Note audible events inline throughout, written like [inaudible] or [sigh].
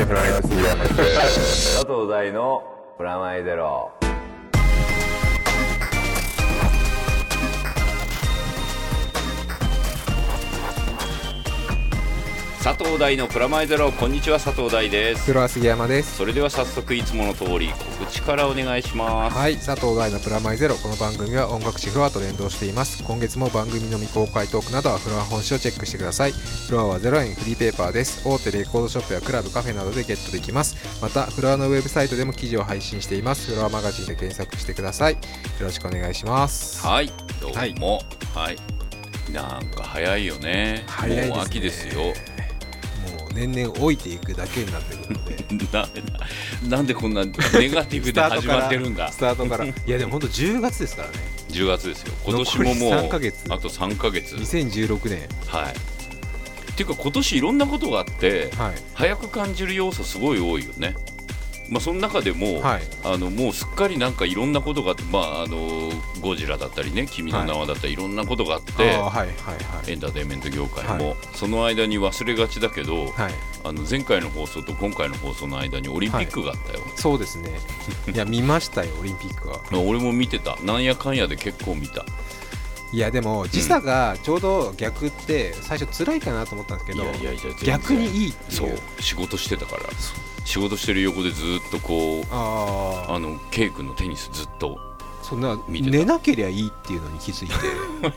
シェフライト杉山です佐藤大のプラマイゼロ。佐藤大のプラマイゼロこんにちは佐藤大です。フロア杉山です。それでは早速いつもの通り告知からお願いします。はい佐藤大のプラマイゼロこの番組は音楽誌フロアと連動しています。今月も番組の未公開トークなどはフロア本誌をチェックしてください。フロアは0円フリーペーパーです。大手レコードショップやクラブカフェなどでゲットできます。またフロアのウェブサイトでも記事を配信しています。フロアマガジンで検索してください。よろしくお願いします。はいどうも。はい、なんか早いよね。早いですね。もう秋ですよ年々老いていくだけになってくるので。[laughs] ななんでこんなネガティブで始まってるんだ。スタートから。いやでも本当10月ですからね。10月ですよ。今年ももう残り3ヶ月。あと3ヶ月。2016年。はい。っていうか今年いろんなことがあってはい。早く感じる要素すごい多いよねまあその中でも、はい。あのもうすっかりなんかいろんなことがあってまああのゴジラだったりね君の名はだったり、い、ろんなことがあってはいはいはい。エンターテインメント業界も、はい。その間に忘れがちだけど、はい。あの前回の放送と今回の放送の間にオリンピックがあったよ、そうですね。[laughs] いや見ましたよオリンピックは。まあ俺も見てた。なんやかんやで結構見た。いやでも時差がちょうど逆って最初辛いかなと思ったんですけど逆にいいってそいう。う。仕事してたから仕事してる横でずっとこうあああのケイ君のテニスずっとそんな寝なけりゃいいっていうのに気づいて。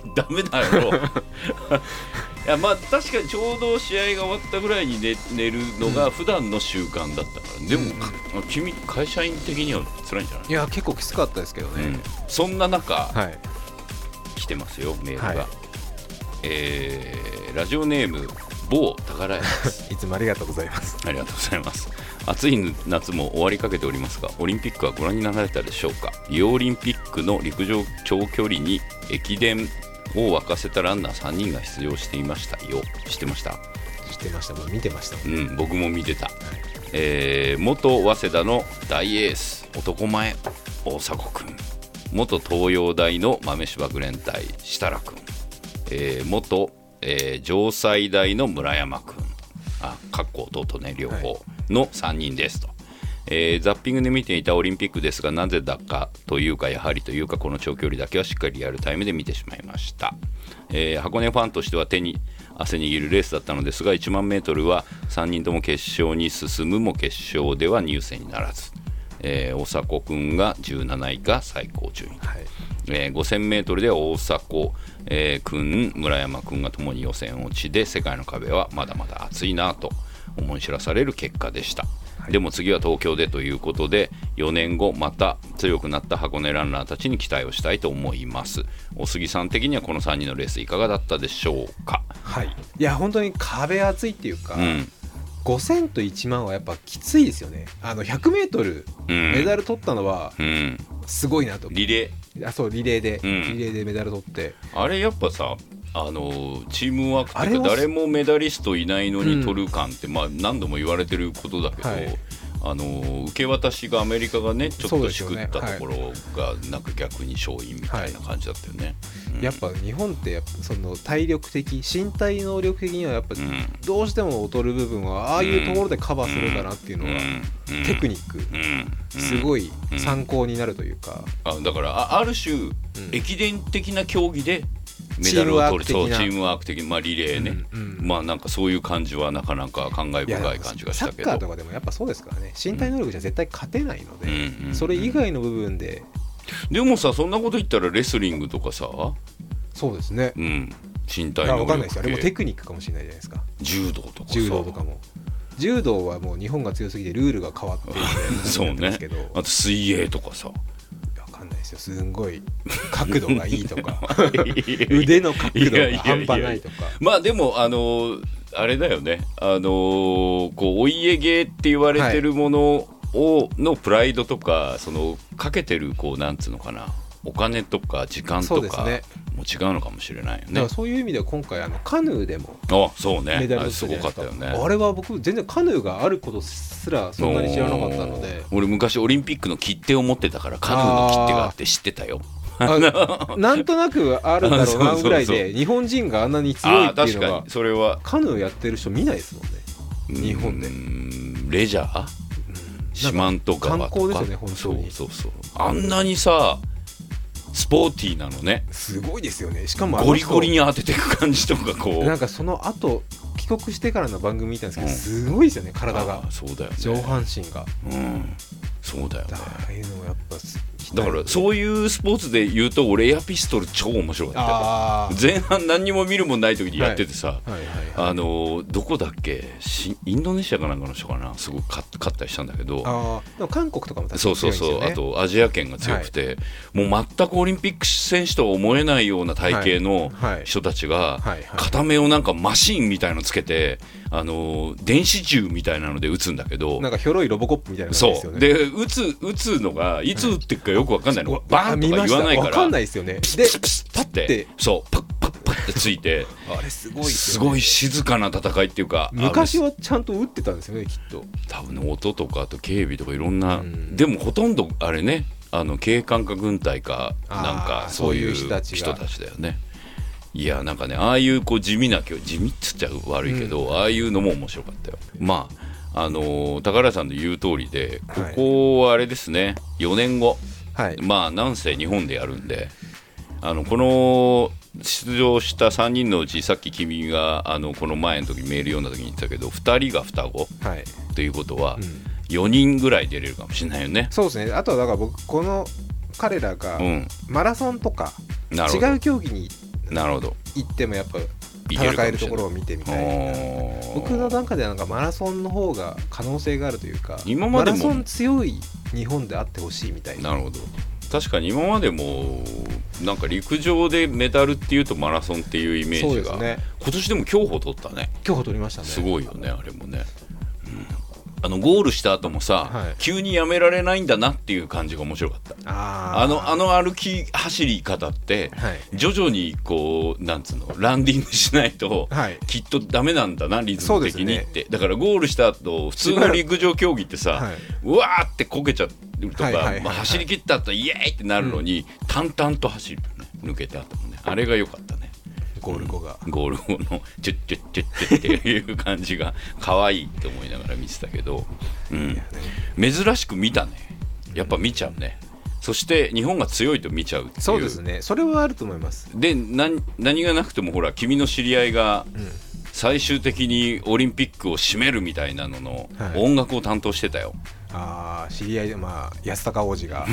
[laughs] ダメだよ。いやまあ確かにちょうど試合が終わったぐらいに寝寝るのが普段の習慣だったから、でも、君会社員的には辛いんじゃない？いや結構きつかったですけどね。うん、そんな中、はい。来てますよメールが、はい。えーラジオネーム某宝屋です。[laughs] いつもありがとうございます。ありがとうございます暑い夏も終わりかけておりますがオリンピックはご覧になられたでしょうか？リオオリンピックの陸上長距離に駅伝を沸かせたランナー3人が出場していましたよ。知ってました？知ってました。もん見てましたもん。うん僕も見てた、えー元早稲田の大エース男前大迫君。元東洋大の豆柴グレン隊設楽君、えー元、えー城西大の村山君。あかっこ弟ね両方の3人ですと、えーザッピングで見ていたオリンピックですがなぜだかというかやはりというかこの長距離だけはしっかりリアルタイムで見てしまいました、えー箱根ファンとしては手に汗握るレースだったのですが1万メートルは3人とも決勝に進むも決勝では入選にならず、えー大迫君が17位が最高順位。はい。えー 5000m で大迫、えー君村山君がともに予選落ちで世界の壁はまだまだ厚いなと思い知らされる結果でした、でも次は東京でということで4年後また強くなった箱根ランナーたちに期待をしたいと思います。お杉さん的にはこの3人のレースいかがだったでしょうか？はい。いや本当に壁厚いっていうか、うん。5000と1万はやっぱきついですよね。あの 100m うん。メダル取ったのはうん。すごいなと、リレー。あそうリレーで、うん。リレーでメダル取って。あれやっぱさあのチームワークっていうか誰もメダリストいないのに取る感って、まあ、何度も言われてることだけど、はい。あの受け渡しがアメリカがねちょっとしくったところがなんか逆に勝因みたいな感じだったよね。うん。やっぱ日本ってやっぱその体力的身体能力的にはやっぱうん。どうしても劣る部分はああいうところでカバーするんだなっていうのがうん。テクニックうん。すごい、い参考になるというか。あだからあある種、駅伝的な競技でメダルを取るチームワーク的な。そうチームワーク的まあリレーね、うんうん。まあなんかそういう感じはなかなか感慨深い感じがしサッカーとたけどかでもやっぱそうですからね。身体能力じゃ絶対勝てないので、うん。うん。それ以外の部分で。でもさそんなこと言ったらレスリングとかさ。そうですね。うん、身体能力わかんないですよ。あれもテ系クニックかもしれないじゃないですか。柔道とかさ。柔道とかも。柔道はもう日本が強すぎてルールが変わってるんですけど。[laughs] あと水泳とかさですよ。すんごい角度がいいとか [laughs] [laughs] 腕の角度が半端ないとか。まあでもあのあれだよね。あのこうお家芸って言われてるものを、のプライドとかそのかけてるこうなんつうのかな。お金とか時間とか。そうですねも違うのかもしれないよね。だからそういう意味では今回あのカヌーでもあそうね。メダルすごかったよね。あれは僕全然カヌーがあることすらそんなに知らなかったので。俺昔オリンピックの切手を持ってたからカヌーの切手があって知ってたよ。あなんとなくあるんだろうなぐらいで日本人があんなに強いっていうのが確かにそれは。カヌーやってる人見ないですもんね。日本で。レジャー？四万十川とか観光ですよね本当に。そうそうそう。あんなにさスポーティーなのね。すごいですよね。しかもゴリ人ゴリに当てていく感じとかこう。なんかその後帰国してからの番組見たんですけど、うん。すごいですよね体が。そうだよね。上半身が。うん。そうだよね。だああいうのもやっぱだからそういうスポーツで言うと俺エアピストル超面白かった。前半何にも見るもんない時にやっててさ、はい。はい。はい。あのどこだっけ？しインドネシアかなんかの人かな？すごく勝勝ったりしたんだけど。韓国とかも確かそうに強そそう、いうですよねあとアジア圏が強くて、もう全くオリンピック選手とは思えないような体型のはい。はい。人たちがはい。はい。片目をなんかマシーンみたいのつけてあの電子銃みたいなので撃つんだけどなんかひょろいロボコップみたいな感じですそう。よねで撃つ撃つのがいつ撃っていくかよく分かんないの、わバーンとか言わないから。あ見ました。わかんないですよね。でパッてそうパッパッパッってついてあれすごいですよねすごい静かな戦いっていうか昔ははちゃんと撃ってたんですよねきっと多分ね音とかあと警備とかいろんな、うんでもほとんどあれねあの警官か軍隊かなんかそういう人たちだよねいやなんかねああいうこう地味な競地味っつっちゃ悪いけど、ああいうのも面白かったよ。まああのー高原さんの言う通りでこはい。こはあれですね4年後。はい。まあなんせ日本でやるんであのこの出場した3人のうちさっき君があのこの前の時メール読んだ時に言ってたけど2人が双子。はい。ということはうん。4人ぐらい出れるかもしれないよね。そうですね。あとはだから僕この彼らがうん、マラソンとか違う競技になるほど。行ってもやっぱ戦えるところを見てみたいな。僕の中ではなんかマラソンの方が可能性があるというか今までも。マラソン強い日本であってほしいみたいな。なるほど。確かに今までもなんか陸上でメダルっていうとマラソンっていうイメージが、ね。今年でも競歩取ったね。競歩取りましたね。すごいよねあれもね、うんあのゴールした後もさ、はい。急にやめられないんだなっていう感じが面白かった。あのあの歩き走り方ってはい。徐々にこうなんつうのランディングしないと、はい。きっとダメなんだなリズム的にって、だからゴールした後普通の陸上競技ってさ、はい。うわーってこけちゃうとか、まあ走り切った後イエーイってなるのに、淡々と走る抜けて後もね。あれが良かったねゴール後が。ゴール後のチュッチュッチュッチュッっていう感じが可愛いって思いながら見てたけど、うん、珍しく見たねやっぱ見ちゃうねそして日本が強いと見ちゃうっていうそうですねそれはあると思いますで何何がなくてもほら君の知り合いが最終的にオリンピックを締めるみたいなのの音楽を担当してたよ、ああ知り合いでまあ安高王子が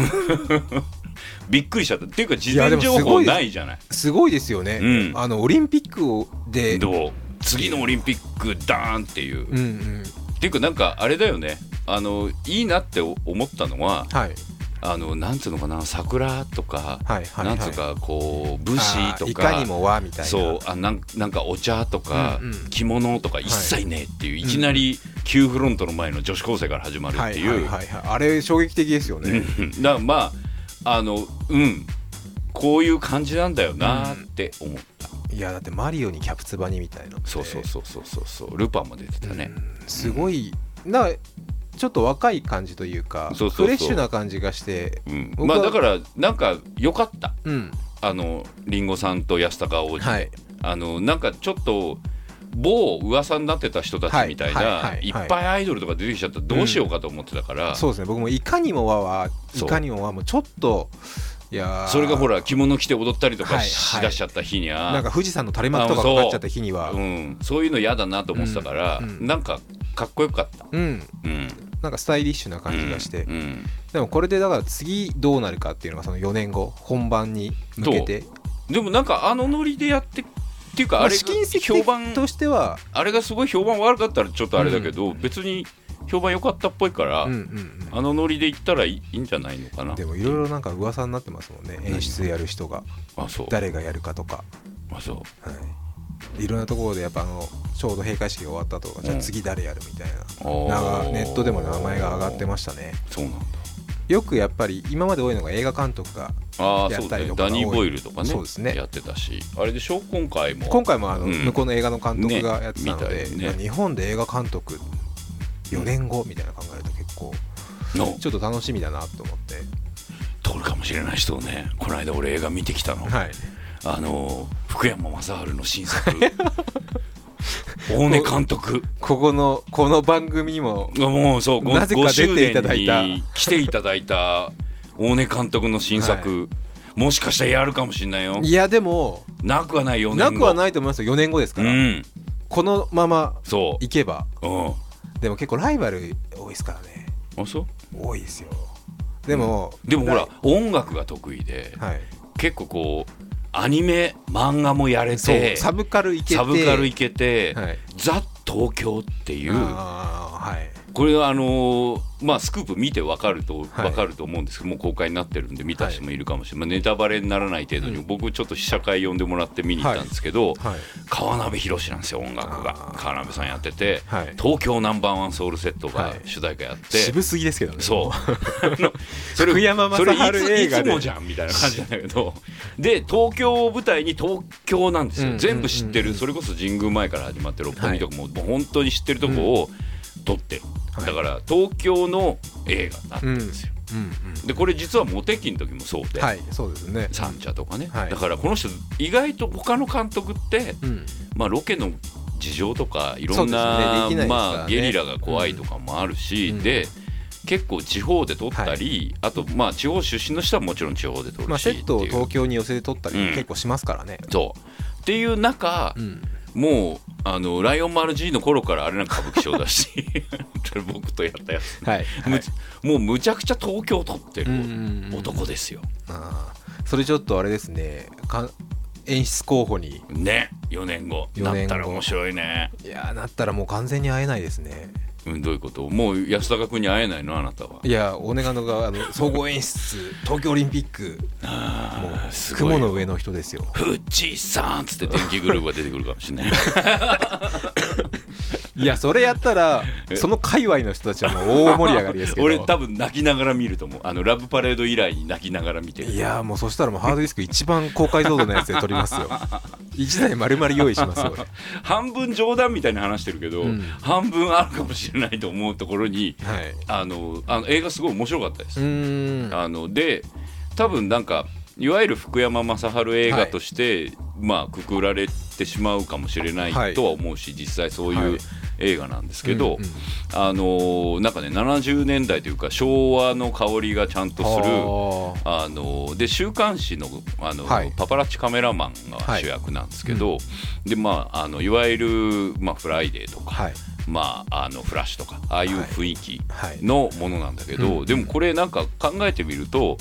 びっくりしちゃった。っていうか事前情報ないじゃない。すごいですよね、うん。あのオリンピックをで。どう？次のオリンピックダーンっていう、うんうん。っていうかなんかあれだよね。あのいいなって思ったのははい。あのなんつうのかな桜とか、はいはいなんつうかこう武士とあーいかかにも和みたいな。そうあなんなんかお茶とか、うんうん。着物とか一切ねえっていう、いきなり旧フロントの前の女子高生から始まるっていう、はいはいはいはい。あれ衝撃的ですよね、うん。だからまああのうんこういう感じなんだよなって思った、いやだってマリオにキャプツバニみたいなそうそうそうそうそうそう。ルパンも出てたね、うん。すごい。なちょっと若い感じというかそうそうそう。フレッシュな感じがしてうん。まあだからなんか良かった。うん。あのリンゴさんと安高王子、はい。あのなんかちょっと某噂になってた人たちみたいなはい。い。っぱいアイドルとか出てきちゃったらどうしようかと思ってたから、そうですね。僕もいかにも和はいそう。かにも和もちょっといやー。それがほら着物着て踊ったりとかはい。しだしちゃった日には、なんか富士山の垂れ幕とかかかっちゃった日には。うん、そういうの嫌だなと思ってたから、うん。うん。なんかかっこよかった、うん。うん、なんかスタイリッシュな感じがして、うん。うん。でもこれでだから次どうなるかっていうのがその4年後本番に向けて。でもなんかあのノリでやってっていうかまああれ評判としては。あれがすごい評判悪かったらちょっとあれだけど、別に評判良かったっぽいから、あのノリで行ったらいいんじゃないのかな。でもいろいろなんか噂になってますもんね。演出やる人が。あそう。誰がやるかとか、あそう。はい、いろんなところでやっぱあのちょうど閉会式が終わったとか、じゃあ次誰やるみたいな。なんかネットでも名前が上がってましたね。そうなんだよくやっぱり今まで多いのが映画監督がやったりとかね。ダニー・ボイルとかねそうですね。やってたし。あれでしょ？今回も。今回もあの、うん。向こうの映画の監督がやってたので、ねね。日本で映画監督4年後みたいなの考えると結構の。ちょっと楽しみだなと思って。通るかもしれない人をねこの間俺映画見てきたの、はい。あの福山雅治の新作 [laughs] 大根監督。ここのこの番組にももうそうごなぜか5周出ていただいた。来ていただいた大根監督の新作、もしかしたらやるかもしれないよ。いやでもなくはない4年後。なくはないと思いますよ。4年後ですから、うん。このままそいけば。ううん。でも結構ライバル多いですからね。あそう？多いですよ。でも、でもほらラ音楽が得意でイはい。結構こうアニメ漫画もやれてサブカルいけてサブカルいけて、はい。ザ・東京っていうはい。これはあのーまあスクープ見てわかるとはい。わかると思うんですけど、もう公開になってるんで見た人もいるかもしれない、まあ、ネタバレにならない程度に、うん。僕ちょっと試写会呼んでもらって見に行ったんですけど、はい。川辺宏なんですよ音楽が。川辺さんやってて、はい。東京ナンバーワンソウルセットがはい。主題歌やって、渋すぎですけどね。そう。[laughs] それそれいつ映画でいつもじゃんみたいな感じなんだけど。で東京を舞台に東京なんですよ、うん全部知ってる、うんそれこそ神宮前から始まって六本木とかも,、もう本当に知ってるとこを撮ってる、はい。だから東京の映画になってるんですよ、うんでこれ実はモテ期の時もそうで、うんはいそうですね。三茶とかね、はい。だからこの人意外と他の監督って、うん。まあ、ロケの事情とかいろんな、できないですからね。まあ、ゲリラが怖いとかもあるし、うん。で結構地方で撮ったり、あとまあ地方出身の人はもちろん地方で撮まあるしセットを東京に寄せて撮ったりうん結構しますからねそうっていう。中、うんもうあのライオン丸 G の頃からあれなんか歌舞伎町だし。[laughs] 僕とやったやつ、はい。むもうむちゃくちゃ東京撮ってる男ですよ、あー。それちょっとあれですね。か演出候補に。ね。4年後。4年後。なったら面白いね、いやーなったらもう完全に会えないですねうん、どういうこと？もう安高君に会えないの？あなたは。いやお願いのがあの総合演出東京オリンピック。もう雲の上の人ですよ。富士山っつって電気グループが出てくるかもしれないいやそれやったらその界隈の人たちはもう大盛り上がりですけど。俺多分泣きながら見ると思う。あのラブパレード以来に泣きながら見てる。いやーもうそしたらもうハードディスク一番高解像度のやつで撮りますよ。[laughs] 一台丸々用意しますよ俺。半分冗談みたいに話してるけど、うん。半分あるかもしれないと思うところにはい。あのあの映画すごい面白かったです。あので多分なんかいわゆる福山雅治映画として、まあくくられてしまうかもしれないはい。とは思うし、実際そうはい。いう映画なんですけど、うんうん。あのなんかね70年代というか昭和の香りがちゃんとする。あ。あので週刊誌のあの、はい。パパラッチカメラマンが主役なんですけど、でまああのいわゆる、まあ、フライデーとか、まあ、あのフラッシュとかああいう雰囲気はい。のものなんだけど、うん。でもこれなんか考えてみると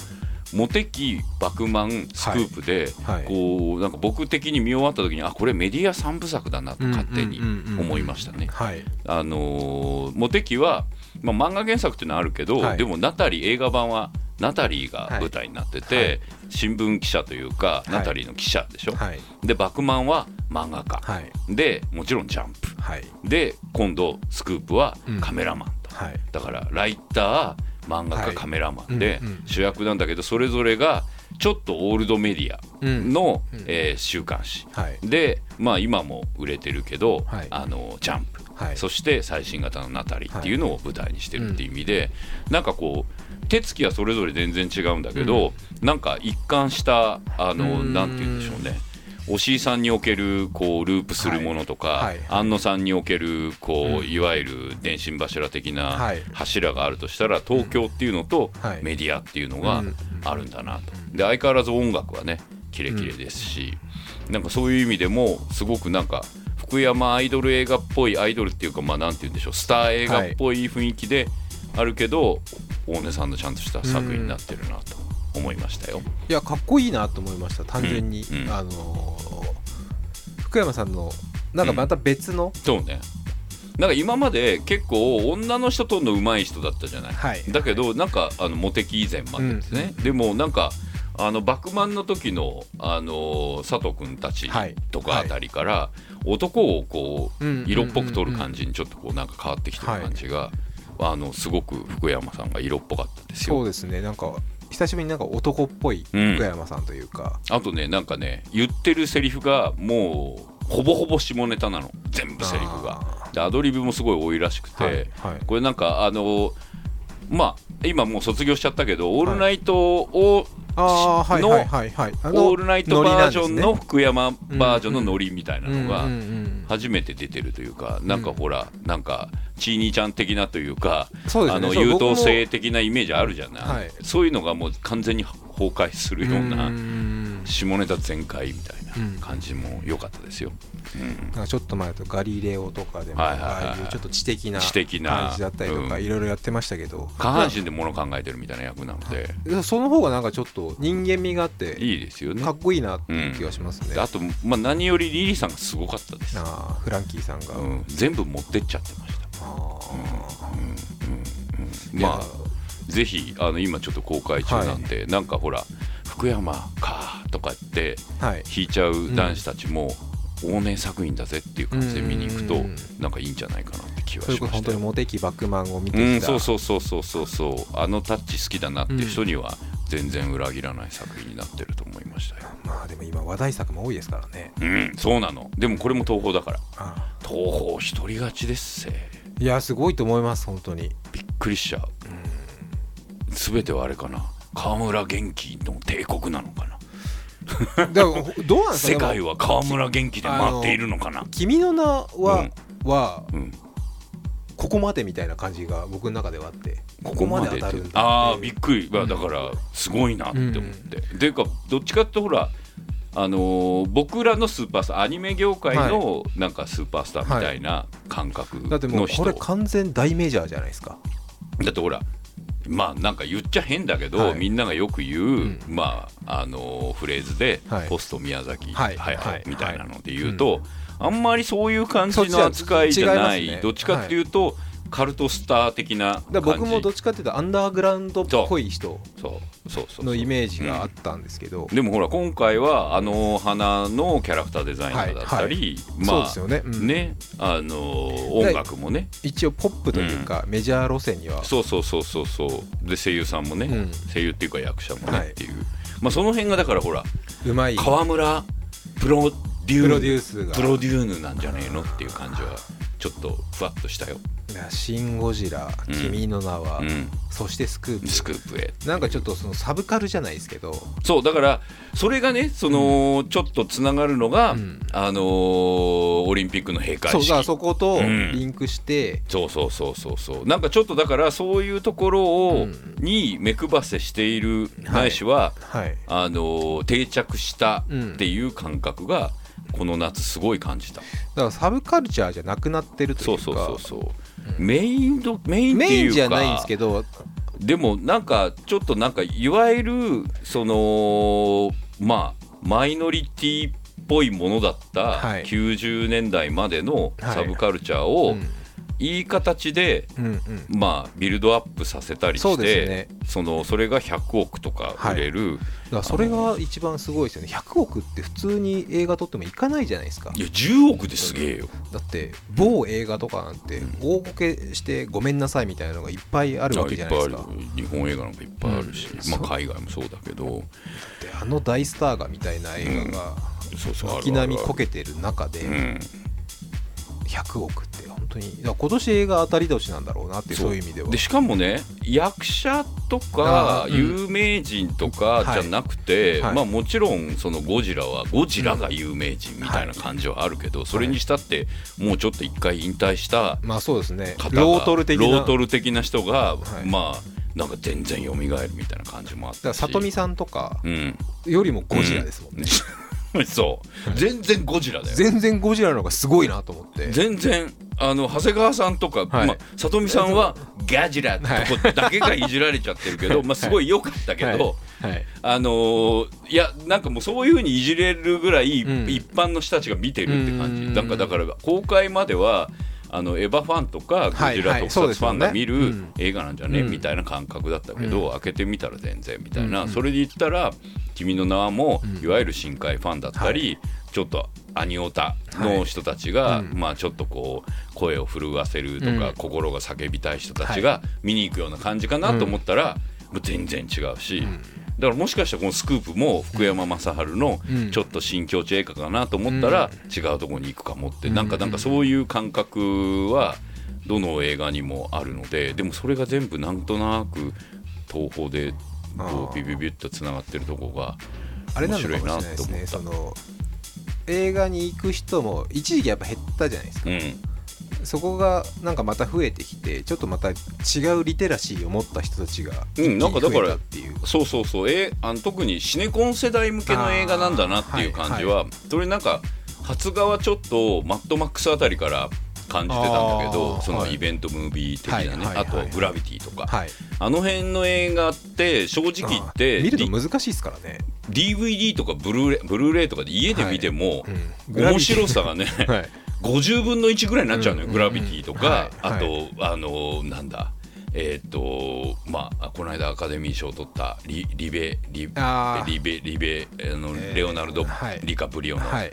モテ期バクマンスクープで、はい。こうなんか僕的に見終わった時にあこれメディア三部作だなと勝手に思いましたね。はい。あのーモテ期は、まあ、漫画原作っていうのはあるけど、はい。でもナタリー映画版はナタリーが舞台になってて、はい。はい新聞記者というか、い。ナタリーの記者でしょ、はい。でバクマンは漫画家、はい。でもちろんジャンプ。はい。で今度スクープはうん。カメラマンと、はい。だからライター漫画家、はい。カメラマンで主役なんだけどそれぞれがちょっとオールドメディアうん。の、うん。えー週刊誌。はい。でまあ今も売れてるけど、はい。あのジャンプ。はい。そして最新型のナタリーっていうのを舞台にしてるっていう意味で、なんかこう手つきはそれぞれ全然違うんだけど、なんか一貫したあのうん。なんて言うんでしょうね押井さんにおけるこうループするものとか、安野さんにおけるこう、うん。いわゆる電信柱的なはい柱があるとしたら東京っていうのとはい。メディアっていうのがうん。あるんだなと。で相変わらず音楽はねキレキレですし、なんかそういう意味でもすごくなんか福山アイドル映画っぽいアイドルっていうかまあなんて言うんでしょうスター映画っぽい雰囲気であるけど、大根さんのちゃんとした作品になってるなと思いましたよ。いやかっこいいなと思いました単純に、うん。うんあのー福山さんのなんかまた別の、そうね。なんか今まで結構女の人との上手い人だったじゃない、はい。だけどなんかあのモテ期以前までですね、でもなんかあのバクマンの時の、あの佐藤君たちはい。とかあたりから、男をこううん色っぽく撮る感じにちょっとこうなんか変わってきてる感じが、あのすごく福山さんが色っぽかったですよ。そうですね。なんか久しぶりになんか男っぽいうん。福山さんというか、あとねなんかね言ってるセリフがもうほぼほぼ下ネタなの。全部セリフが。でアドリブもすごい多いらしくて、はいはい。これなんかあのまあ今もう卒業しちゃったけど「オールナイト」をああはいのはいはいはい。あオールナイトバージョンのノ福山バージョンのノリみたいなのが初めて出てるというか、なんかほら、なんか、チーニーちゃん的なというか、あの優等生的なイメージあるじゃない、はい。そういうのがもう完全に崩壊するような、ん下ネタ全開みたいうんな感じも良かったですよ。うん。なんかちょっと前だとガリレオとかでもはいはいはい。はいああいうちょっと知的な知的な。感じだったりとかうん。いろいろやってましたけど。下半身で物考えてるみたいな役なので、その方がなんかちょっと人間味があっていいですよね。か。っこいいなっていう気がしますね、であと、まあ、何よりリリーさんがすごかったです。あーフランキーさんが、うん、全部持ってっちゃってました。あーまあ。ぜひあの今ちょっと公開中なんで、なんかほら福山かとかってはい弾いちゃう男子たちも、往年作品だぜっていう感じで見に行くと、うんうんうんなんかいいんじゃないかなって気はそれこそ本当に。モテキバックマンを見てうん、きた、そうそうそうそうそうそうあのタッチ好きだなっていう人には全然裏切らない作品になってると思いましたよ。まあでも今話題作も多いですからねうん、そうなの。でもこれも東宝だから。あ東宝一人勝ちですせ。ーいやすごいと思います本当にびっくりしちゃう。全てはあれかな。河村元気の帝国なのかな？だからどうなんですか？世界でもは河村元気で回っているのかな？君の名は、はうん、ここまでみたいな感じが僕の中ではあって。ここまで当たるああびっくり、まあだからすごいなって思って、でいうかどっちかってほらあのー僕らのスーパースターアニメ業界のなんかスーパースターみたいな感覚だってもの人、うこれ完全大メジャーじゃないですか。だってほらまあなんか言っちゃ変だけど、はい。みんながよく言う、ん。まああのーフレーズで、はい。ポスト宮崎ははいいはい、はい。みたいなので言うと、あんまりそういう感じの扱いじゃない。ね。どっちかっていうと、カルトスター的な僕もどっちかっていうとアンダーグラウンドっぽい人のイメージがあったんですけど、でもほら今回はあの花のキャラクターデザイナーだったり、そうまあですよね,、うん。ねあの音楽もね。一応ポップというか、メジャー路線には。そうそうそうそうそう。で声優さんもね、うん。声優っていうか役者もね、はい。っていう。まあその辺がだからほらうまい。川村プロデュープロデュースが。プロデューヌなんじゃねえのっていう感じはちょっとふわっとしたよ、シン・ゴジラ、うん。君の名は、うん、そしてスクープ。スクープへ。なんかちょっとそのサブカルじゃないですけど。そうだからそれがねその、ちょっとつながるのが、うん。あのーオリンピックの閉会式。そうだそことうん。リンクして、そうそうそうそうそう。なんかちょっとだからそういうところを、うん。に目配せしているはい。ないしは、はい。あのー定着したっていう感覚がこの夏すごい感じた、だからサブカルチャーじゃなくなってるというか。そうそうそうそう、メインどメインってメイいうか。ンじゃないんですけど。でもなんかちょっとなんかいわゆるそのまあマイノリティっぽいものだったはい。90年代までのサブカルチャーうをんいい形でうんうん。まあビルドアップさせたりしてですね。そのそれが100億とか売れる、だからそれが一番すごいですよね。100億って普通に映画撮ってもいかないじゃないですか。いや10億ですげえよ。だって某映画とかなんて大こけしてごめんなさいみたいなのがいっぱいあるわけじゃないですか。いっぱいある。日本映画なんかいっぱいあるし、うん。まあ海外もそうだけど。であの大スターがみたいな映画がそうそう軒並みこけてる中でうん100億って本当に今年映画当たり年なんだろうなっていうそう。いう意味では。でしかもね役者とか有名人とかじゃなくて、はい。まあ、もちろんそのゴジラはゴジラが有名人みたいな感じはあるけど、それにしたってもうちょっと一回引退したまあそうですね。ロートル的な。ロートル的な人が、はい。まあなんか全然蘇るみたいな感じもあっだからたし里見さんとかうん。よりもゴジラですもんね、[laughs] そう。全然ゴジラだよ。全然ゴジラの方がすごいなと思って。全然あの長谷川さんとか、はい。まあ、里見さんはガジラってとこだけがいじられちゃってるけど、まあ、すごい良かったけど、はい。あのーいやなんかもうそういうふうにいじれるぐらい、うん。一般の人たちが見てるって感じ。うん。なんかだから公開まではあのエヴァファンとかゴジラはい特撮ファンが見る映画なんじゃね、うん。みたいな感覚だったけど、うん。開けてみたら全然みたいな、うんそれで言ったら「君の名は」も、うん。いわゆる深海ファンだったり、ちょっとアニオタの人たちが、まあちょっとこう声を震わせるとか、うん。心が叫びたい人たちが見に行くような感じかなと思ったら、もう全然違うし、だからもしかしたらこのスクープも福山雅治のうん。ちょっと新境地映画かなと思ったら違うところに行くかもって、なんかなんかそういう感覚はどの映画にもあるのででもそれが全部なんとなく東宝でこうビビビッとつながってるとこがあれな面白いなと思った。映画に行く人も一時期やっぱ減ったじゃないですか。うんそこがなんかまた増えてきてちょっとまた違うリテラシーを持った人たちがうんなんかだから増えたっていう。そうそうそう。えあの特にシネコン世代向けの映画なんだなっていう感じは、それなんか発画はちょっとマッドマックスあたりから感じてたんだけどそのイベントムービー的なね、はいはいはい。あとはグラビティとか、はい。あの辺の映画って正直言ってあ見る難しいですからね、DVD とかブルーレイブルーレイとかで家で見ても、うん。面白さがねはい50分の1ぐらいになっちゃうのよ、うんグラビティとか、はい。あと、あのなんだえっ、とまあこの間アカデミー賞を取ったリリベリリベリベあの、えー。レオナルド・はい。リカプリオの、はい。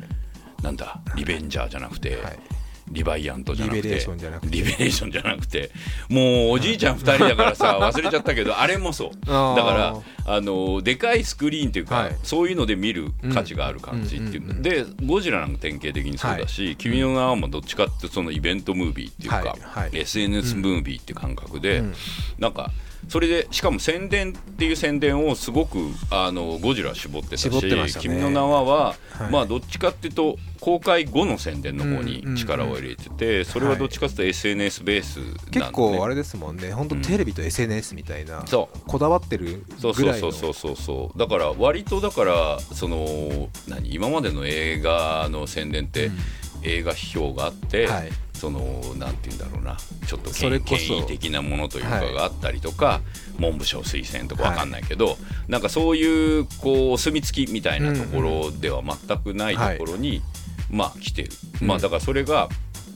なんだリベンジャーじゃなくて、はいリバイアントじゃなくて。リベレーションじゃなくて。リベレーションじゃなくて。もうおじいちゃん2人だからさ [laughs] 忘れちゃったけどあれもそう。だからあのでかいスクリーンっていうか、はい。そういうので見る価値がある感じっていう、うんでゴジラなんか典型的にそうだし「君の名は」もどっちかってそのイベントムービーっていうか、はい。はい。SNS ムービーっていう感覚で、うん。なんかそれでしかも宣伝っていう宣伝をすごくあのゴジラは絞ってたし絞ってましたね。君の名はは、はい。まあどっちかっていうと公開後の宣伝の方に力を入れてて、それはどっちかっていうと SNS ベースなんで、ね結構あれですもんね。本当テレビと SNS みたいな、そう。こだわってるそうぐらいの。そうそうそうそうそう。だから割とだからその何今までの映画の宣伝って、映画批評があって、はいそのなんて言うんだろうな。ちょっと権それこそ。権威的なものというかはいがあったりとか、文部省推薦とかわかんないけど、なんかそういうこうお墨付きみたいなところでは全くないところに、まあ来てる、うん。まあだからそれが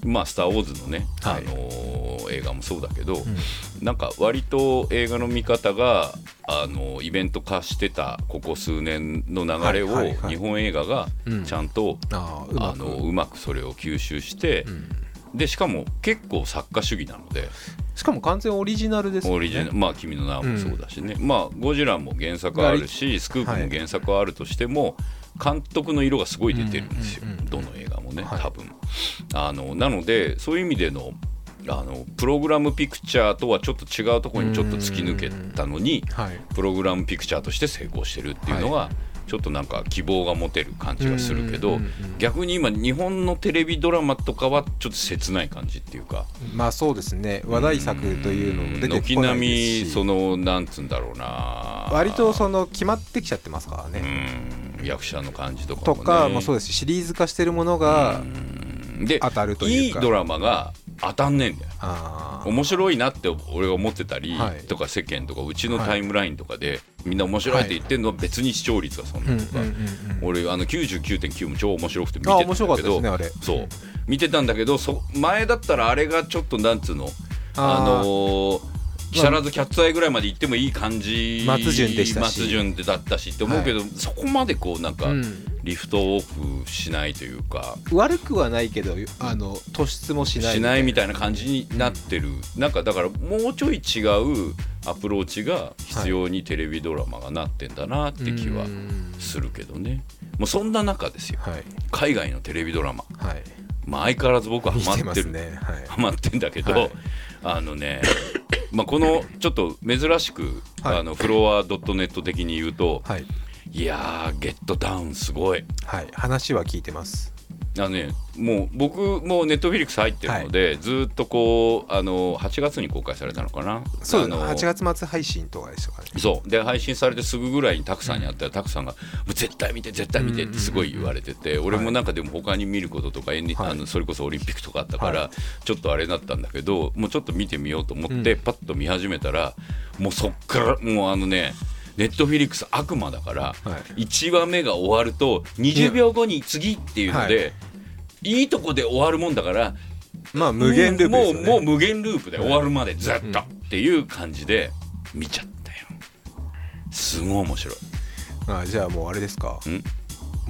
まあ「スター・ウォーズ」のね、はい。あのー映画もそうだけど、うん。なんか割と映画の見方があのイベント化してたここ数年の流れをはいはいはい。日本映画がうん。ちゃんと、あのうまくそれを吸収して、うんでしかも結構作家主義なので。しかも完全オリジナルですよね。オリジナル。まあ「君の名は」もそうだしね、まあ「ゴジラ」も原作あるし「スクープ」も原作はあるとしても、監督の色がすごい出てるんですよ、うんうんうん。どの映画もねはい。多分、あのなのでそういう意味でのあのプログラムピクチャーとはちょっと違うところにちょっと突き抜けたのにはい。プログラムピクチャーとして成功してるっていうのが、ちょっとなんか希望が持てる感じがするけど、うんうんうん逆に今日本のテレビドラマとかはちょっと切ない感じっていうか。まあそうですね。話題作というのも出てこない軒並ですし。みそのなんつうんだろうな。割とその決まってきちゃってますからうね、ん役者の感じとかとも、ね、かもそうですしシリーズ化してるものが当たるというか。いいドラマが当たんねえんだよ面白いなって俺が思ってたり、はい。とか世間とかうちのタイムラインとかで、みんな面白いって言ってんのは別に視聴率がそんなとか、うんうんうんうん俺あの99.9も超面白くて見てたんあ面白かだけどねあれ。そう見てたんだけどそ前だったらあれがちょっとなんつうのあのー木更津キャッツアイぐらいまで行ってもいい感じ。松潤でしたし。松潤でだったしって思うけど、そこまでこうなんかうん。リフトオフしないというか、悪くはないけどあの突出もしないしないみたいな感じになってる、なんかだからもうちょい違うアプローチが必要にテレビドラマがなってんだなって気はうんするけどね。もうそんな中ですよ。はい。海外のテレビドラマ、はいまあ、相変わらず僕はハマってる。ねはい。ハマってんだけど、はい。あのね、[coughs] まあ、このちょっと珍しく、はい。あのフロアドットネット的に言うと、はい。い、やーゲットダウンすごい。はい。話は聞いてますあのねもう僕もネットフィリックス入ってるので、ずーっとこうあの8月に公開されたのかな？そうあの8月末配信とかでしたかね。そう。で配信されてすぐぐらいにタクさんに会ったら、タクさんが「もう絶対見て絶対見て」ってすごい言われてて、俺もなんかでも他に見ることとか、はい。あのそれこそオリンピックとかあったから、はちょっとあれだったんだけどもうちょっと見てみようと思って、パッと見始めたらもうそっからもうあのねネットフィリックス悪魔だから、はい。1話目が終わると20秒後に次っていうので、い、いとこで終わるもんだからまあ無限ループね。もうもう無限ループで終わるまでずっと、っていう感じで見ちゃったよ。すごい面白い。あじゃあもうあれですか。ん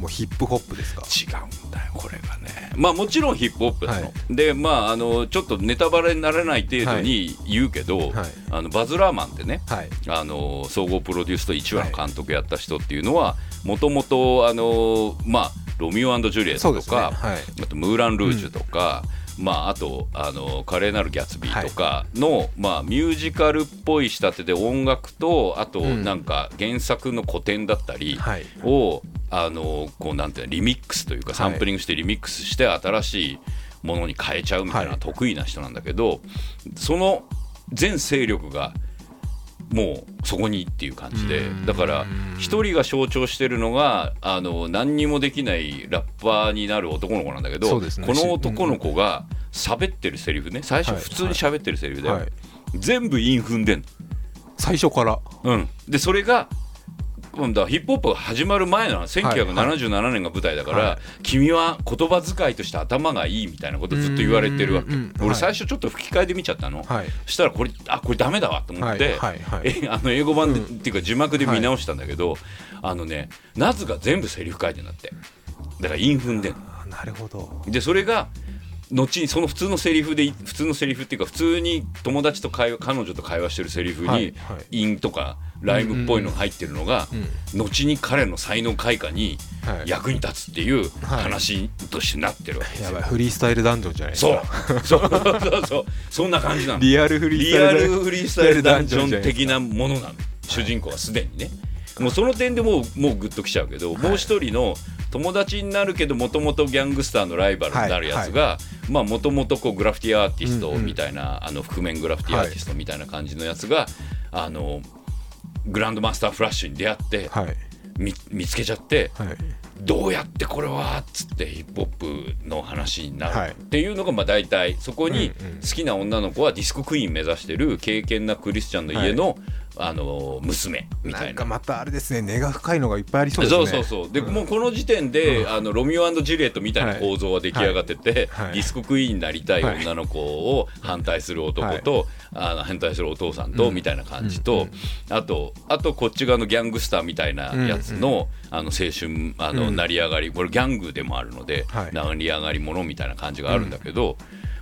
もうヒップホップですか？違うんだよこれがね。まあもちろんヒップホップなの、はい。でまああのちょっとネタバレにならない程度に言うけど、はい。あのバズ・ラーマンってねはい。あの総合プロデュースと1話の監督やった人っていうのはもともとあのまあロミオジュリエットとか、はい。あとムーラン・ルージュとか、まあ、あとあの華麗なるギャツビーとかの、まあ、ミュージカルっぽい仕立てで音楽とあとうん。なんか原作の古典だったりはい。を、あのこうなんていうのリミックスというかサンプリングしてリミックスして新しいものに変えちゃうみたいなはい。得意な人なんだけど、その全勢力がもうそこにっていう感じでうん。だから一人が象徴してるのがあの何にもできないラッパーになる男の子なんだけど、ね。この男の子が喋ってるセリフね最初はい。普通に喋ってるセリフで、はい。全部韻踏んでんの。最初から。うん、でそれがヒップホップが始まる前なの1977年が舞台だから、はい君は言葉遣いとして頭がいいみたいなことずっと言われてるわけ。うんうんうんはい俺最初ちょっと吹き替えで見ちゃったの、はいそしたらこれあこれダメだわと思って、はいはいはいえあの英語版で、っていうか字幕で見直したんだけど、あのねナズが全部セリフ書いてんだってだから韻踏んでんなるほどでそれが後にその普通のセリフで普通のセリフっていうか普通に友達と会話彼女と会話してるセリフはいにはい韻とかライムっぽいのが入ってるのがうん。後に彼の才能開花にはい。役に立つっていうはい話としてなってるわけですよ。やばい。フリースタイルダンジョンじゃないですそか。うそう。そう。そう。そんな感じなの。リアルフリースタイル。ダンルフリースタイルダンジョン的なものなの。主人公はすでにね。もうその点でもうもうグッときちゃうけど、もう一人の友達になるけどもともとギャングスターのライバルになるやつがまあもともとグラフィティアーティストみたいな、あの覆面グラフィティアーティストみたいな感じのやつが、あのグランドマスターフラッシュに出会って、はい。み見つけちゃってはい。どうやってこれはっつってヒップホップの話になはい。るっていうのがまあ大体そこに好きな女の子はディスコクイーン目指してる敬虔なクリスチャンの家の、あの娘みたな。いんかな。またあれですね。根が深いのがいっぱいありそうですね。そうそうそう。で、もうこの時点で、あのロミオジュリエットみたいな構造は出来上がってて、はい。はい。ディスコクイーンになりたい女の子を反対する男と、あの反対するお父さんと、みたいな感じと、あとあとこっち側のギャングスターみたいなやつの,、あの青春あの、うん。成り上がりこれギャングでもあるので、はい。成り上がりものみたいな感じがあるんだけど、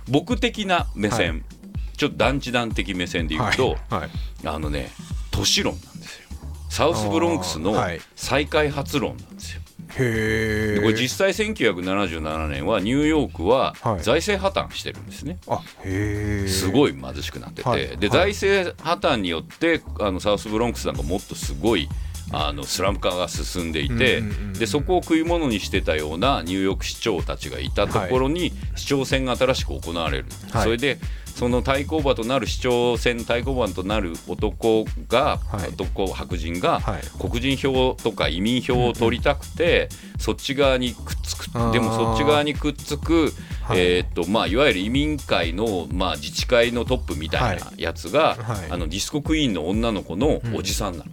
僕的な目線、はいちょっと団地団的目線で言うと、はいはい。あのね都市論なんですよ。サウスブロンクスの再開発論なんですよ。へこれ実際1977年はニューヨークははい。財政破綻してるんですね。あへえすごい貧しくなってて、ではいはい。財政破綻によってあのサウスブロンクスなんかもっとすごいあのスラム化が進んでいて、うんうんうんうん。でそこを食い物にしてたようなニューヨーク市長たちがいたところに市長選が新しく行われる、はい。それでその対抗馬となる市長選対抗馬となる男が、はい。男白人が、はい。黒人票とか移民票を取りたくて、そっち側にくっつく。でもそっち側にくっつく、はい。えーっとまあ、いわゆる移民会の、まあ、自治会のトップみたいなやつが、はい。あのディスコクイーンの女の子のおじさんなの。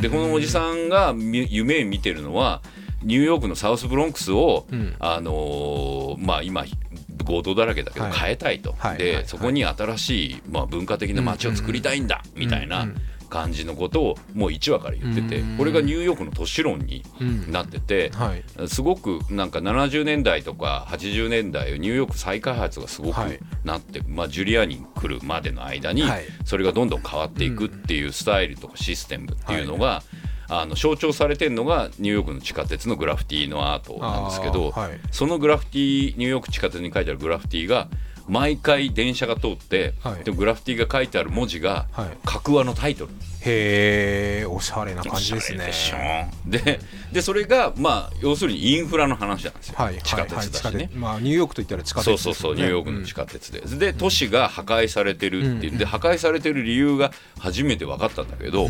でこのおじさんがみ夢見てるのはニューヨークのサウスブロンクスを、うん。あのーまあ、今強盗だらけだけどはい。変えたいと、はい。はいはい。でそこに新しい、まあ、文化的な街を作りたいんだ、みたいなうんうん感じのことをもう1話から言ってて、うん。これがニューヨークの都市論にうん。なってて、はい。すごくなんか70年代とか80年代ニューヨーク再開発がすごくはい。なって、まあ、ジュリアに来るまでの間にはい。それがどんどん変わっていくっていうスタイルとかシステムっていうのが、あの象徴されてるのがニューヨークの地下鉄のグラフィティのアートなんですけど、そのグラフィティニューヨーク地下鉄に書いてあるグラフィティが毎回電車が通って、はい。でグラフィティが書いてある文字がはい。格話のタイトル。へえおしゃれな感じですね。でででそれがまあ要するにインフラの話なんですよ、はい地下鉄だしね、まあニューヨークといったら地下鉄そうそうそう、ニューヨークの地下鉄で、で都市が破壊されてるっていう、で破壊されてる理由が初めて分かったんだけど、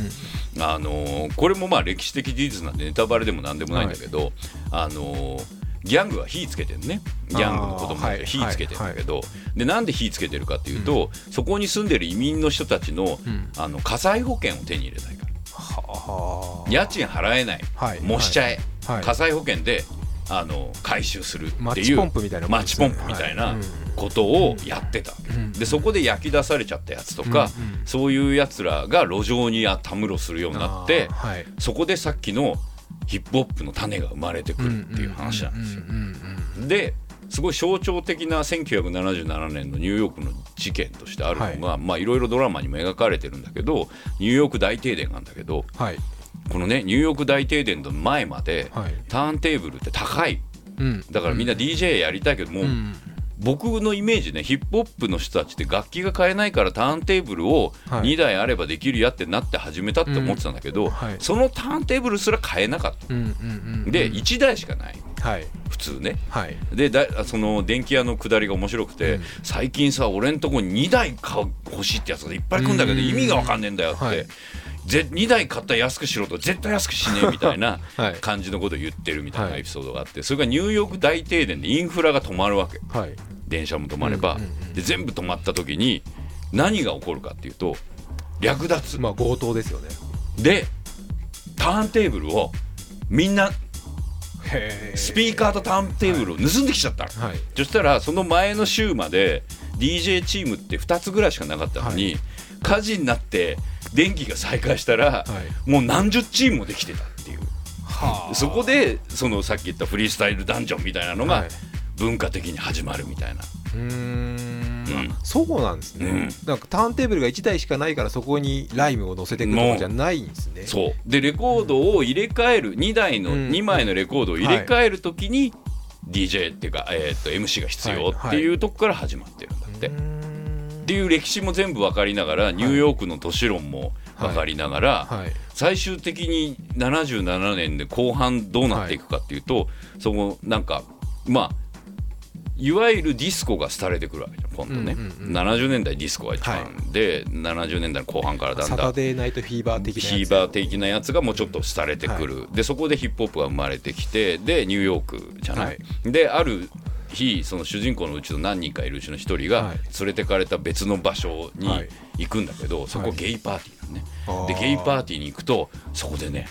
あのーこれもまあ歴史的事実なんでネタバレでもなんでもないんだけど、あのーギャングは火つけてるね。ギャングの子供で火つけてるんだけど、でなんで火つけてるかっていうと、そこに住んでる移民の人たちの,、ん。あの火災保険を手に入れたいから。はあ。家賃払えない、はいもしちゃえ、はい火災保険であの回収するっていうマッチポンプみたいなマッチポンプみたいなことをやってた、でそこで焼き出されちゃったやつとか、そういうやつらが路上にたむろするようになってそこでさっきのヒップホップの種が生まれてくるっていう話なんですよ。ですごい象徴的な1977年のニューヨークの事件としてあるのが、まあいろいろドラマにも描かれてるんだけどニューヨーク大停電なんだけどはい。このねニューヨーク大停電の前まで、はい。ターンテーブルって高い。うん。だからみんな DJ やりたいけども、うん僕のイメージねヒップホップの人たちって楽器が買えないからターンテーブルをはい。2台あればできるやってなって始めたって思ってたんだけど、うん。はい。そのターンテーブルすら買えなかった。で1台しかない。はい。普通ね。はい。でだその電気屋の下りが面白くて、うん。最近さ俺んとこに2台買う欲しいってやつがいっぱい来るんだけどうん。意味が分かんねえんだよって、はい。ぜ2台買ったら安くしろと絶対安くしねえみたいなはい。感じのことを言ってるみたいはない。エピソードがあってそれがニューヨーク大停電でインフラが止まるわけ。はい電車も止まれば、で全部止まった時に何が起こるかっていうと略奪。まあ強盗ですよね。でターンテーブルをみんなへスピーカーとターンテーブルを盗んできちゃったの、はい。そしたらその前の週まで DJ チームって2つぐらいしかなかったのに、火事になって電気が再開したら、はい。もう何十チームもできてたっていう。はあ。そこでそのさっき言ったフリースタイルダンジョンみたいなのがはい文化的に始まるみたいな、うーん。うん。あそうなんですね、うん。なんかターンテーブルが1台しかないからそこにライムを乗せていくとかじゃないんですね。そう。でレコードを入れ替える2台の、うん。2枚のレコードを入れ替えるときに DJ っていうか、えー、と MC が必要っていうとこから始まってるんだって。うーん。っていう歴史も全部分かりながらニューヨークの都市論も分かりながら、はい。最終的に77年で後半どうなっていくかっていうと、そのなんかまあいわゆるディスコが廃れてくるわけじゃん今度ね、うんうんうん。70年代ディスコが一番、はで70年代の後半からだんサタだん。デーナイトフィーバー的なやつ。ヒーバー的なやつがもうちょっと廃れてくる、でそこでヒップホップが生まれてきてでニューヨークじゃない、はい。である日その主人公のうちの何人かいるうちの一人がはい。連れてかれた別の場所にはい。行くんだけど、そこはいゲイパーティーなのね、でゲイパーティーに行くとそこでね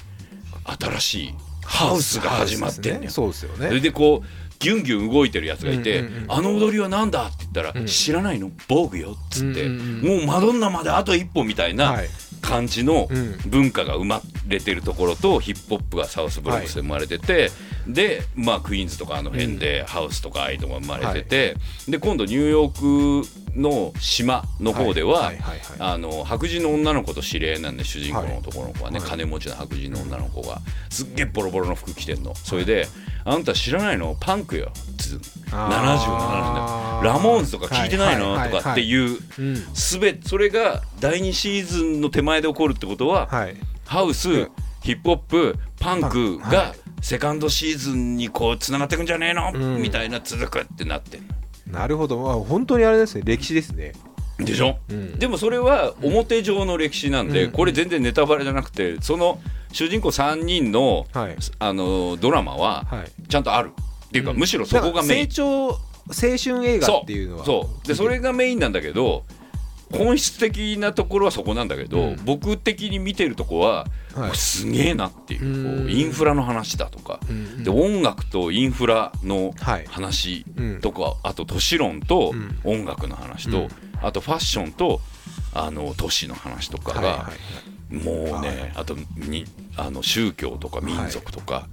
新しいハウスが始まってんねよ。そうですよそれね。でこうギュンギュン動いてるやつがいて「うんうんうんあの踊りは何だ?」って言ったら「うん。知らないのボーグよ」っつって、もうマドンナまであと一歩みたいなはい。感じのうん。文化が生まれてるところとヒップホップがサウスブロックスで生まれてて、で、まあ、クイーンズとかあの辺でハウスとかああいうのが生まれてて、で今度ニューヨークの島の方では、はい。はい。はい。はい。あの白人の女の子と知り合いなんで主人公の男の子はね、はい。金持ちの白人の女の子がすっげえボロボロの服着てんの。それで「あんた知らないの？パンクよ」つ77あー。年でラモーンズとか聞いてないの?」とかってい。ううん。すべそれが第2シーズンの手前で起こるってことは、はい。ハウス、うん。ヒップホップパンクはがセカンドシーズンにこうつながっていくんじゃねえの、うん。みたいな続くってなってんなるほど、まあ、本当にあれですね。歴史ですね。のでしょ、うん。でもそれは表上の歴史なんで、うん。これ全然ネタバレじゃなくてその主人公3人のはい。あのドラマははい。ちゃんとある。っていうか、うん。むしろそこがメイン。成長青春映画っていうのは。そう。でそれがメインなんだけど本質的なところはそこなんだけど、うん。僕的に見てるとこは、はい。すげえなっていうこうん。うインフラの話だとか、うんで音楽とインフラのはい。話うん。とか、あと都市論とうん。音楽の話と、うん。あとファッションとあの都市の話とかが、はいはいはい。もうね、はい。あとにあの宗教とか民族とか、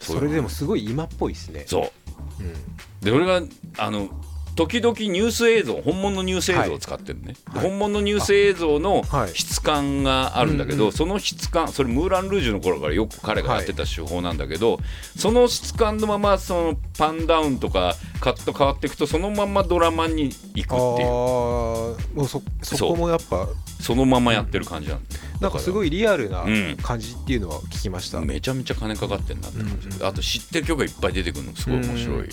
それでもすごい今っぽいですね。そう。うん。で俺があの時々ニュース映像本物のニュース映像を使ってるね、はい。本物のニュース映像のはい。質感があるんだけど、うん。うんその質感それムーラン・ルージュの頃からよく彼がやってた手法なんだけど、その質感のままそのパンダウンとかカット変わっていくとそのままドラマに行くあっていう。ーもうそそこもやっぱそのままやってる感じなんだよ。なんかすごいリアルなうん感じっていうのは聞きました、めちゃめちゃ金かかってんなって感じ、うんうん。あと知ってる曲がいっぱい出てくるのすごい面白い、うん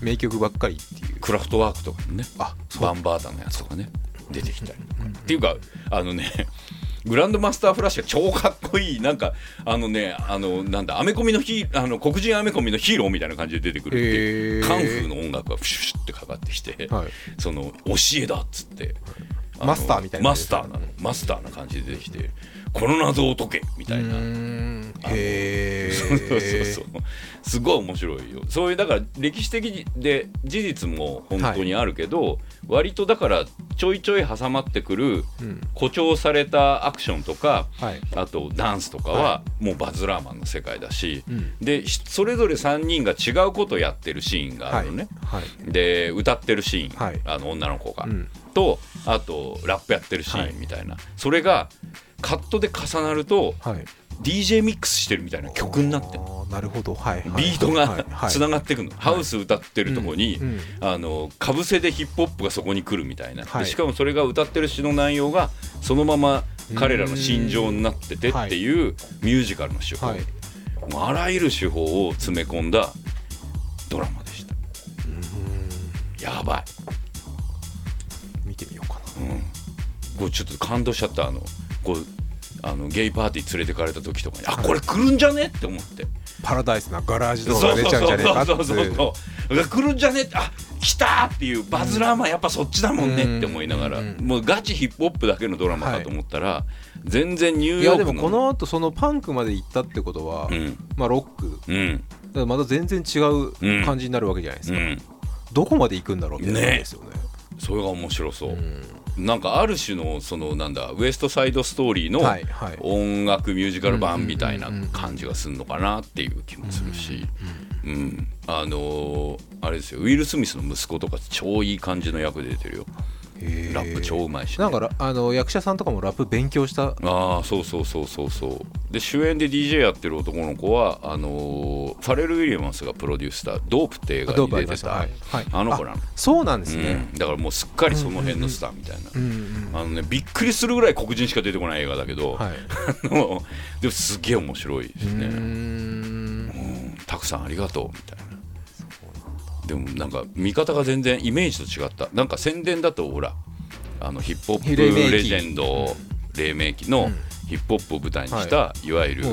名曲ばっかりっていう。クラフトワークとかもね。あバンバータのやつとかね。出てきたり。とかっていうかあのね [laughs] グランドマスターフラッシュが超かっこいいなんかあのねあのなんだアメコミのヒーあの黒人アメコミのヒーローみたいな感じで出てくるってカンフーの音楽がフシュシュってかかってきて、はい。その教えだっつって。マスターみたいなマスターなの。マスターな感じで出てきてこの謎を解けみたいな。へそうそうえそう。すごい面白いよ。そういうだから歴史的で事実も本当にあるけど、割とだからちょいちょい挟まってくるうん。誇張されたアクションとかはい。あとダンスとかはもうバズ・ラーマンの世界だし、うん。でひそれぞれ3人が違うことをやってるシーンがあるのね、はい。で歌ってるシーン、はい。あの女の子が、うん。とあとラップやってるシーンみたいな、それがカットで重なるとはい。DJ ミックスしてるみたいな曲になってなるほど。はい。はい。ビートはい。がはい。つながっていくの、ハウス歌ってるとこに、あのかぶせでヒップホップがそこに来るみたいな、しかもそれが歌ってる詩の内容がそのまま彼らの心情になっててっていうミュージカルの手法、あらゆる手法を詰め込んだドラマでした。やばい、見てみようかな。うん、これちょっと感動しちゃった。あのこうあのゲイパーティー連れてかれた時とかにあこれ来るんじゃねって思って。パラダイスなガラージとかが出ちゃうんじゃねえかってそうそうそうそう。が来るんじゃねってあ来たっていうバズラーマンやっぱそっちだもんねって思いながら、うんうんもうガチヒップホップだけのドラマかと思ったら、全然ニューいヨークのやでもこの後そのパンクまで行ったってことは、うん。まあロック。だうん。からまた全然違う感じになるわけじゃないですか、うん。どこまで行くんだろうみたいなですよね。それが面白そう、うんなんかある種のそのなんだウエストサイドストーリーの音楽ミュージカル版みたいな感じがするのかなっていう気もするし、うん、あのーあれですよ。ウィル・スミスの息子とか超いい感じの役で出てるよラップ超うまいし、ね、なんかラあの役者さんとかもラップ勉強した。ああそうそうそうそうそう。で主演で DJ やってる男の子はあのーファレル・ウィリアムスがプロデュースした「ドープ」って映画に出てたはい。はい。あの子なの、そうなんですね、うん、だからもうすっかりその辺のスターみたいな、うんうんあのねびっくりするぐらい黒人しか出てこない映画だけど、はい。[laughs] でもすっげえ面白いですね、うん。たくさんありがとうみたいなでもなんか見方が全然イメージと違った。なんか宣伝だとほらあのヒップホップレジェンド黎明期のヒップホップを舞台にした、い、わゆる、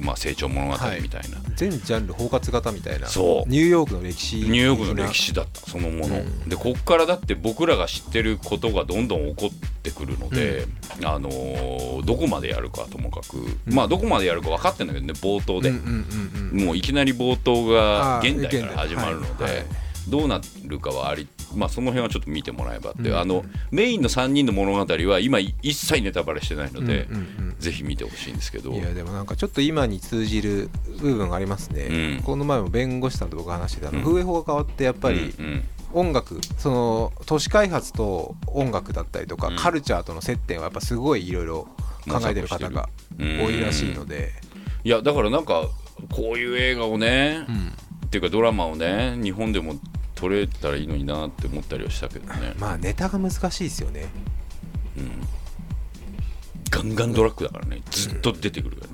まあ、成長物語みたいな、全ジャンル包括型みたいな。そう。ニューヨークの歴史。ニューヨークの歴史だったそのもの、うん。でこっからだって僕らが知ってることがどんどん起こってくるので、あのーどこまでやるかともかく、まあどこまでやるか分かってんだけどね冒頭で、うんうんうんうんもういきなり冒頭が現代から始まるので、現代はい。どうなるかはあり、まあ、その辺はちょっと見てもらえばって、うんあのメインの3人の物語は今一切ネタバレしてないので、うんうんぜひ見てほしいんですけど。うんいやでもなんかちょっと今に通じる部分がありますね、うん。この前も弁護士さんと僕話してたあの、うん。風営法が変わってやっぱりうんうん。音楽その都市開発と音楽だったりとか、うん。カルチャーとの接点はやっぱすごいいろいろ考えてる方がうん多いらしいので、いやだからなんかこういう映画をね、うん。っていうかドラマをね日本でも撮れたらいいのになって思ったりはしたけどね、まあネタが難しいですよね。うん、ガンガンドラッグだからね。ずっと出てくるか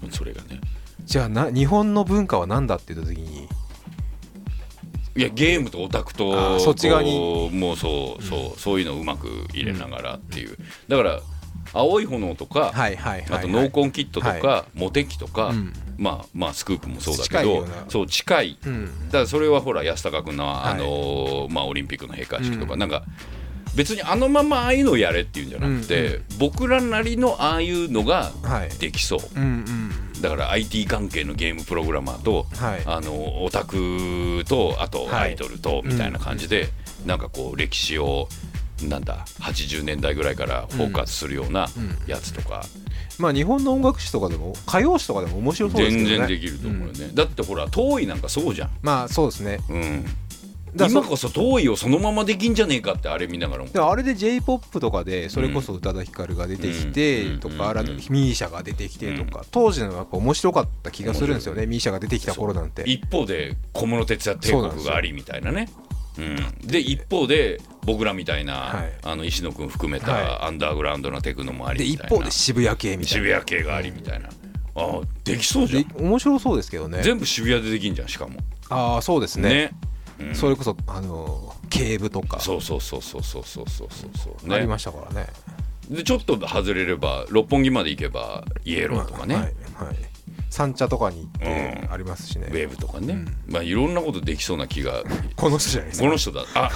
らね、それがね。じゃあな日本の文化は何だって言った時に？いやゲームとオタクあとーそっち側に。もうそうそう、そういうのをうまく入れながらっていう。だから青い炎とか、はいはいはい、はい、あとノーコンキットとか、はモテキとか、うん。まあまあスクープもそうだけどそう近い。うん。だからそれはほら安高君の、はい。あのーまあ、オリンピックの閉会式とか、うん。なんか別にあのままああいうのをやれっていうんじゃなくて、うん僕らなりのああいうのがはい。できそう。うんうん。だから IT 関係のゲームプログラマーと、はい。あのオタクとあとはい。アイドルとみたいな感じで、なんかこう歴史をなんだ80年代ぐらいからフォーカスするようなうんやつとか、まあ日本の音楽史とかでも歌謡史とかでも面白そうですけどね。全然できると思うよね、だってほら遠いなんかそうじゃん、まあそうですね。うん、今こそ遠いをそのままできんじゃねえかってあれ見ながらもあれで j p o p とかでそれこそ宇多田ヒカルが出てきてうん。とか、うん。あらミーシャが出てきてとか、当時のやっぱ面白かった気がするんですよね。ミーシャが出てきた頃なんて。一方で小室哲哉帝国がありみたいなねうん、で一方で僕らみたいな、はい。あの石野君含めはたアンダーグラウンドなテクノもありで一みたいな。方で渋谷系みたいな。渋谷系がありみたいな、ああできそうじゃん。で面白そうですけどね。全部渋谷でできんじゃんしかも。ああそうですね。ね。うん。それこそあの警部とか。そうそうそうそうそうそうそうそうそう。ね。ありましたからね。でちょっと外れれば六本木まで行けばイエローとかね、はい。はい三茶とかに行ってうん。ありますしね、ウェーブとかね、うん。まあいろんなことできそうな気が。この人じゃないですか。この人だ。あ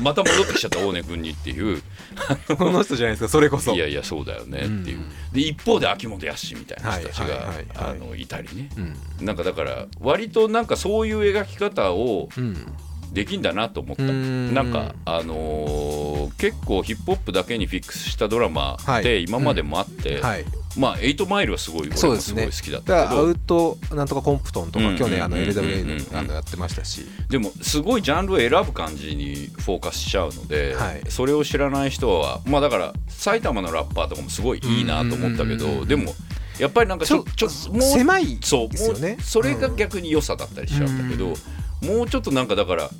また戻ってきちゃった大根君にっていう。[laughs] この人じゃないですかそれこそ。いやいやそうだよねっていう、うんで一方で秋元康みたいな人たちがいたりね。うん。なんかだから割となんかそういう描き方をうんできんだなと思った。なんかあのー結構ヒップホップだけにフィックスしたドラマってはい。今までもあって、はい。まあ「エイトマイル」はすごい俺もすごい好きだっだからアたけどウトなんとかコンプトンとうんか去年 LWA うんのやってましたし。でもすごいジャンルを選ぶ感じにフォーカスしちゃうので、はい。それを知らない人はまあだから埼玉のラッパーとかもすごいいいなと思ったけうんうんうんうん。どでもやっぱりなんかちょちょもう狭いそうですよね。それが逆に良さだったりしちゃうん。だけど、もうちょっとなんかだから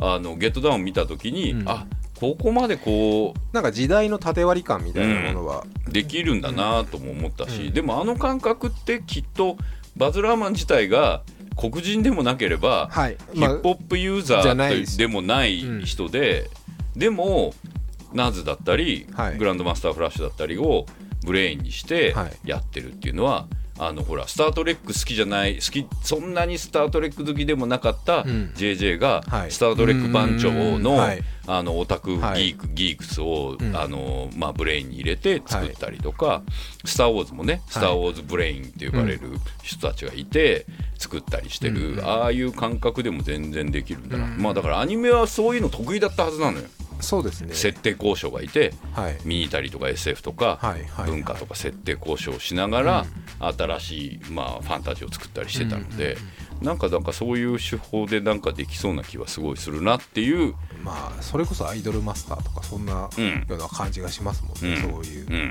あのゲットダウン見た時に、うん。あここまでこなんか時代の縦割り感みたいなものは、うできるんだなとも思ったし、うん。でもあの感覚ってきっとバズ・ラーマン自体が黒人でもなければ、はい。ヒップホップユーザーでもない人で、でもナズだったり、はい。グランドマスターフラッシュだったりをブレインにしてはい。やってるっていうのは、あのほら「スター・トレック」好きじゃない好きそんなに「スター・トレック」好きでもなかったうん。JJ が「はい。スター・トレック」番長の,、あのオタクギはい。ーク、 geeks を、うん。あのまあ、ブレインに入れて作ったりとか「スター・ウォーズ」もね「スター・ウォーズ・ブレイン」って呼ばれる人たちがいて作ったりしてる、うん。ああいう感覚でも全然できるんだな、うん。まあだからアニメはそういうの得意だったはずなのよ。そうですね。設定交渉がいてはい。ミニタリーとか SF とかはいはい文化とか設定交渉をしながら新しいまあファンタジーを作ったりしてたのでなんかなんかそういう手法でなんかできそうな気はすごいするなっていう、まあそれこそアイドルマスターとかそんなうん。ような感じがしますもんね、うん。そういう、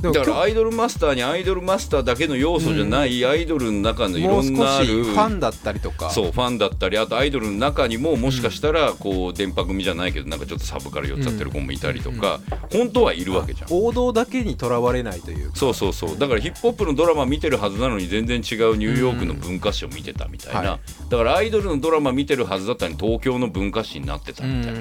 だから今アイドルマスターにアイドルマスターだけの要素じゃないアイドルの中のいろうんなあるファンだったりとか。そうファンだったりあとアイドルの中にももしかしたらこう電波組じゃないけどなんかちょっとサブから寄っちゃってる子もいたりとか本当はいるわけじゃん。王道だけにとらわれないというか。そうそうそう。だからヒップホップのドラマ見てるはずなのに全然違うニューヨークの文化史を見てたみたいな、だからアイドルのドラマ見てるはずだったのに東京の文化史になってたみたいな、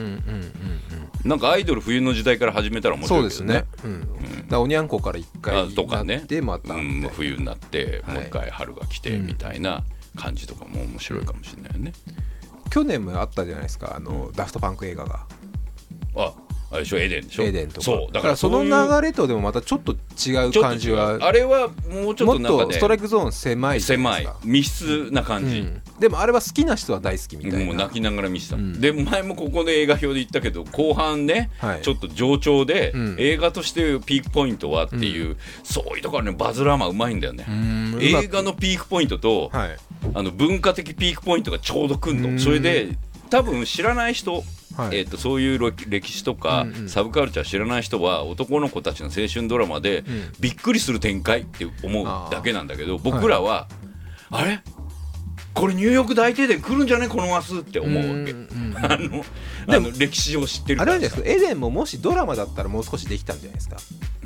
なんかアイドル冬の時代から始めたら面そうです白いけどね。ね、うん。だおにゃんこから一回あとかね。なってまた、うん、冬になって、はい。もう一回春が来てみたいな感じとかも面白いかもしれないよね。去年もあったじゃないですかあの、ダフトパンク映画が。ああれでしょ？エデンでしょ？エデンとか。そう。だからその流れとでもまたちょっと違う感じはあれはもうちょっもっとなんかねとストライクゾーン狭い狭い密室な感じ、うん。でもあれは好きな人は大好きみたいな。もう泣きながら見てた、うん。で前もここで映画表で言ったけど後半ね、はい。ちょっと上調で、うん。映画としてピークポイントはっていう、そういうところねバズ・ラーマンうまいんだよね、うん。映画のピークポイントと、はい。あの文化的ピークポイントがちょうどくんの、うん。それで多分知らない人、はい。えー、とそういうろ歴史とか、うんうん。サブカルチャー知らない人は男の子たちの青春ドラマで、ん。びっくりする展開って思うだけなんだけど僕らは、あれ？これニューヨーク大停電来るんじゃねこの明日って思うわけ。うんうんあのあの歴史を知ってるあから。れですかエデンももしドラマだったらもう少しできたんじゃないですか。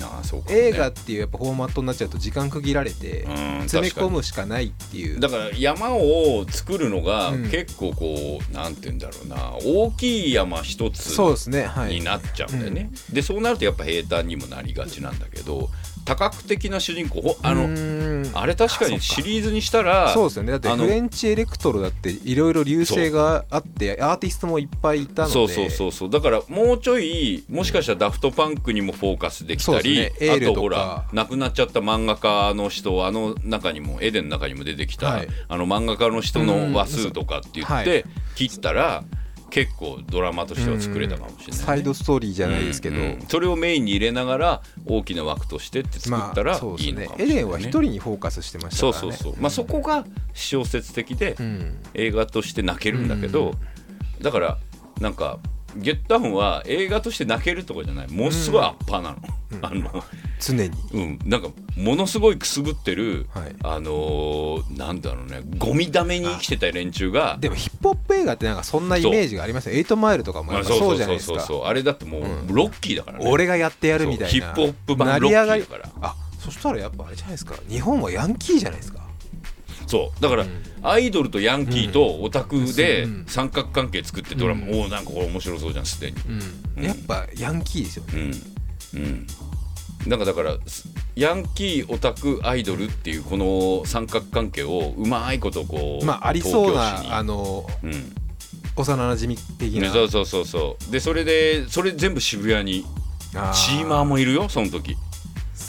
ああそうかもね。映画っていうやっぱフォーマットになっちゃうと時間区切られてうん詰め込むしかないっていう。だから山を作るのがうん。結構こう、なんて言うんだろうな。大きい山一つになっちゃうんだよね、でそうなるとやっぱ平坦にもなりがちなんだけど多角的な主人公。ほあののあれ確かにシリーズにしたらそうですよね。だってフレンチエレクトロだっていろいろ流星があってアーティストもいっぱいいたので。そうそうそうそう。だからもうちょいもしかしたらダフトパンクにもフォーカスできたり、ね。あとほら亡くなっちゃった漫画家の人あの中にもエデンの中にも出てきた、はい。あの漫画家の人の話数とかって言って、はい切ったら結構ドラマとしては作れたかもしれない、ね、サイドストーリーじゃないですけど、うんうん。それをメインに入れながら大きな枠としてって作まったらいいのかもしれない、ね。は一人にフォーカスしてましたそうからね。そうそうまあそこが小説的で、うん。映画として泣けるんだけど、だからなんか「ゲットダウン」は映画として泣けるとかじゃない。ものすごいアッパーなの。あの常に。うん、なんかものすごいくすぶってる、はい。あのーなんだろうね。ゴミだめに生きてた連中がでもヒップホップ映画ってなんかそんなイメージがありますイトマイルとかもやっぱそうじゃないですか。そうそうあれだってもう、うん。ロッキーだからね。俺がやってやるみたいな。そう。ヒップホップ版ロッキーだかあそしたらやっぱあれじゃないですか。日本はヤンキーじゃないですかそう。だから、アイドルとヤンキーとオタクでうん。三角関係作ってドラマ、おおなんかこれ面白そうじゃんすでに。うん。やっぱヤンキーですよね。うん。うん。なんかだからすヤンキーオタクアイドルっていうこの三角関係をうまいことこうまあありそうなあのうん。幼なじみ的な。ねそうそうそうそう。でそれでそれ全部渋谷に。あチーマーもいるよその時